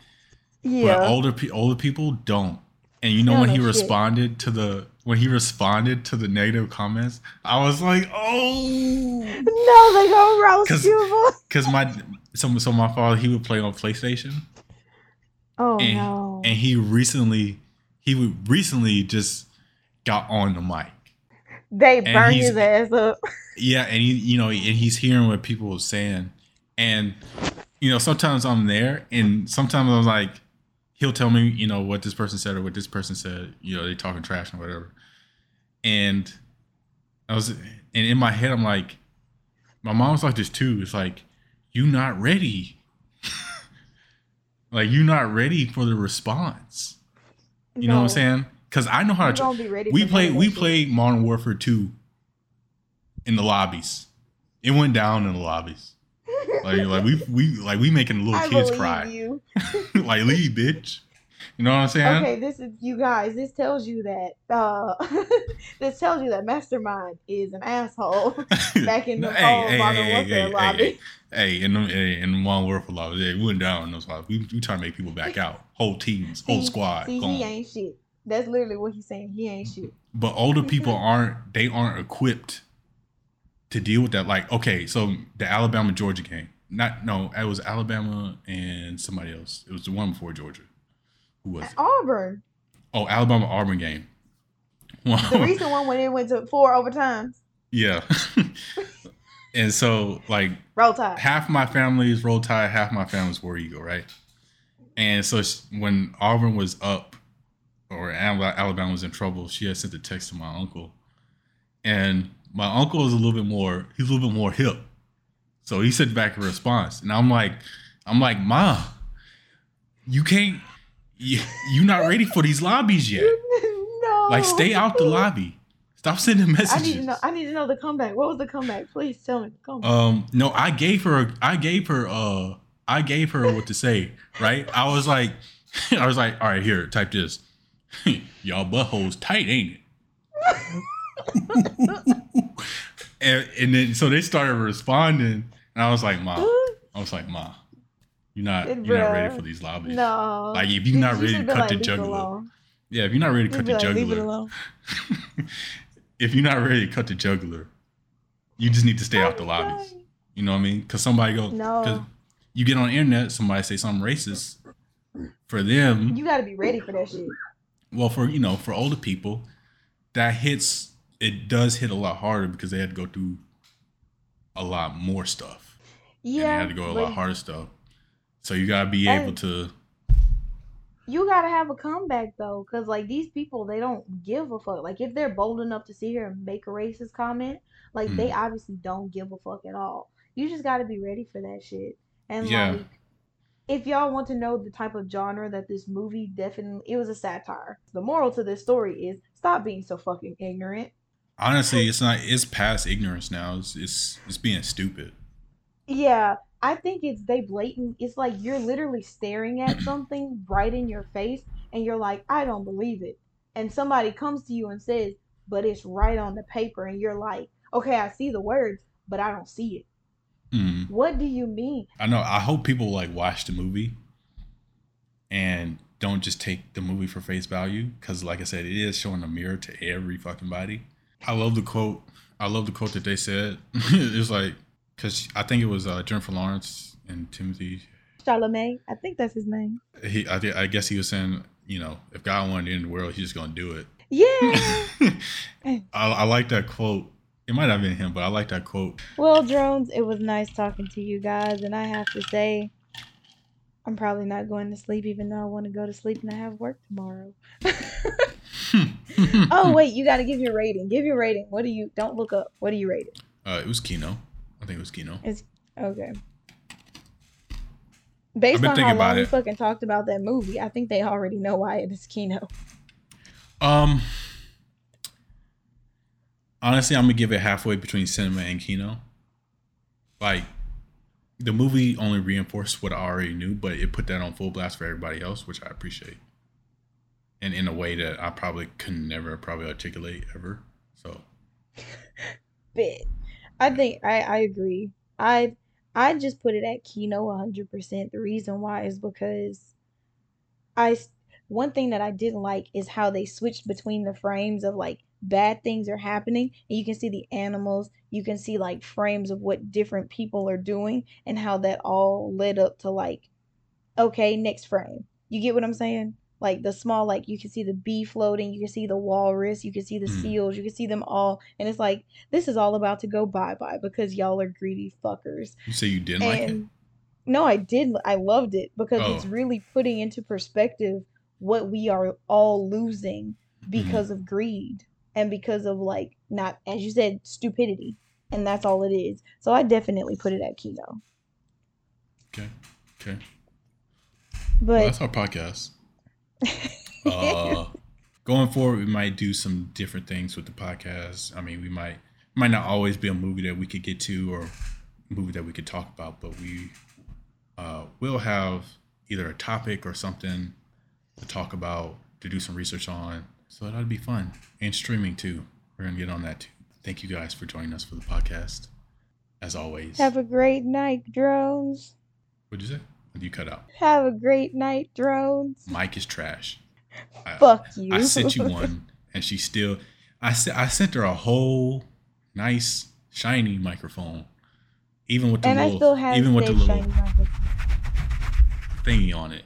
But Yeah. older pe- older people don't. And you know They when don't he shit. responded to the when he responded to the negative comments, I was like, oh, No, they gonna roast 'Cause- you. because my so so my father he would play on PlayStation, Oh and no. and he recently he would recently just got on the mic. they and burn his ass up. Yeah, and he, you know, and he's hearing what people are saying, and you know, sometimes I'm there, and sometimes I'm like, he'll tell me, you know, what this person said or what this person said. You know, they talking trash and whatever. And I was, and in my head, I'm like, my mom's like this too. It's like, you not ready. (laughs) like you not ready for the response. You know what I'm saying? Because I know how to. don't be ready we played we played Modern Warfare 2 in the lobbies. It went down in the lobbies. Like like we we like we making little I kids cry. you. (laughs) like leave, bitch. You know what I'm saying? Okay, this is you guys. This tells you that uh, (laughs) this tells you that Mastermind is an asshole (laughs) back in the Hey, old hey, Modern hey, Warfare hey, lobby. hey, Hey, in the hey, in the Modern Warfare lobbies, yeah, we went down in those lobbies. We, we trying to make people back out. Whole teams, whole See- squad. See, gone. he ain't shit. That's literally what he's saying. He ain't shit. but older people aren't they aren't equipped to deal with that like okay so the alabama georgia game not no it was alabama and somebody else. It was the one before georgia. Who was it? Auburn, oh alabama auburn game. The (laughs) recent one when it went to four overtimes. yeah. (laughs) And so like Roll Tide. half my family is roll tide half my family is war eagle right? And so when auburn was up or alabama was in trouble she had sent a text to my uncle. And my uncle is a little bit more he's a little bit more hip so he sent back a response and i'm like i'm like ma you can't you, you not ready for these lobbies yet (laughs) no. like stay out the lobby stop sending messages. I need to know. I need to know the comeback. What was the comeback? Please tell me. Um, no, I gave her, I gave her, uh, I gave her what to say, right? I was like, (laughs) I was like, all right, here, type this. (laughs) Y'all buttholes tight, ain't it? and, and then so they started responding, and I was like, Ma, (laughs) I was like, Ma, you're not, you're not ready for these lobbies. no. Like if you're You- not you ready to cut like, the "Leave it jugular, yeah, if you're not ready to cut the like, it alone. (laughs) if you're not ready to cut the jugular, you just need to stay oh out the lobbies. You know what I mean? Because somebody go, No. because you get on the internet, somebody say something racist. For them, You got to be ready for that shit. well, for you know, for older people, that hits. It does hit a lot harder because they had to go through a lot more stuff. and they Yeah. had to go a lot harder stuff. So you gotta be able to. You got to have a comeback though, because like these people, they don't give a fuck. Like if they're bold enough to sit here and make a racist comment, like they Mm. obviously don't give a fuck at all. You just got to be ready for that shit. And Yeah. like, if y'all want to know the type of genre that this movie definitely, it was a satire. The moral to this story is stop being so fucking ignorant. Honestly, it's not. It's past ignorance now. It's it's, it's being stupid. Yeah, I think it's they blatant. It's like you're literally staring at (clears throat) something right in your face, and you're like, I don't believe it. And somebody comes to you and says, but it's right on the paper, and you're like, okay, I see the words, but I don't see it. Mm. What do you mean? I know. I hope people like watch the movie and don't just take the movie for face value because, like I said, it is showing a mirror to every fucking body. I love the quote. I love the quote that they said. (laughs) it's like because I think it was uh, Jennifer Lawrence and Timothy. Chalamet, I think that's his name. He, I, I guess he was saying, you know, if God wanted to end the world, he's just gonna do it. Yeah. (laughs) I, I like that quote. It might not have been him, but I like that quote. well, drones, it was nice talking to you guys, and I have to say, I'm probably not going to sleep, even though I want to go to sleep and I have work tomorrow. (laughs) (laughs) Oh wait, you got to give your rating. Give your rating. What do you? Don't look up. What do you rate it? Uh, it was Kino. I think it was Kino. It's Okay. Based on how long we fucking talked about that movie, I think they already know why it is Kino. Um, honestly, I'm gonna give it halfway between cinema and Kino. Like, the movie only reinforced what I already knew, but it put that on full blast for everybody else, which I appreciate, and in a way that I probably could never probably articulate ever. So, (laughs) Bit. I think I I agree. I I just put it at Kino 100%. The reason why is because I one thing that I didn't like is how they switched between the frames of like bad things are happening and you can see the animals, you can see like frames of what different people are doing and how that all led up to like okay, next frame. You get what I'm saying? Like the small, like you can see the bee floating, you can see the walrus, you can see the Mhm. seals, you can see them all, and it's like this is all about to go bye bye because y'all are greedy fuckers. you say you didn't like it? No, I did. I loved it because it's Oh. really putting into perspective what we are all losing Mm-hmm. because of greed and because of like not, as you said, stupidity, and that's all it is. So I definitely put it at Kino. Okay. Okay. Well, But that's our podcast. Uh, going forward, we might do some different things with the podcast. I mean, we might might not always be a movie that we could get to or movie that we could talk about, but we uh, will have either a topic or something to talk about, to do some research on. So that'd be fun. And streaming too. We're gonna get on that too. Thank you guys for joining us for the podcast. As always. have a great night, drones. What'd you say? You cut out? Have a great night, drones. Mike is trash. I- Fuck you. I sent you (laughs) one, and she still. I sent. I sent her a whole nice shiny microphone, even with the and I little, even with the little thingy on it,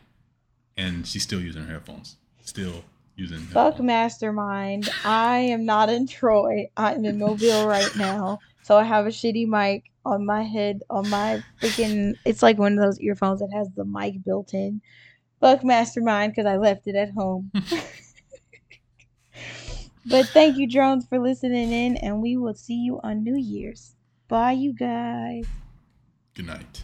and she's still using her headphones. Still using. Fuck headphones. Mastermind. I am not in Troy. I'm in Mobile right now. So I have a shitty mic on my head, on my freaking. It's like one of those earphones that has the mic built in. Fuck Mastermind because I left it at home. (laughs) but thank you, drones, for listening in, and we will see you on New Year's. Bye, you guys. Good night.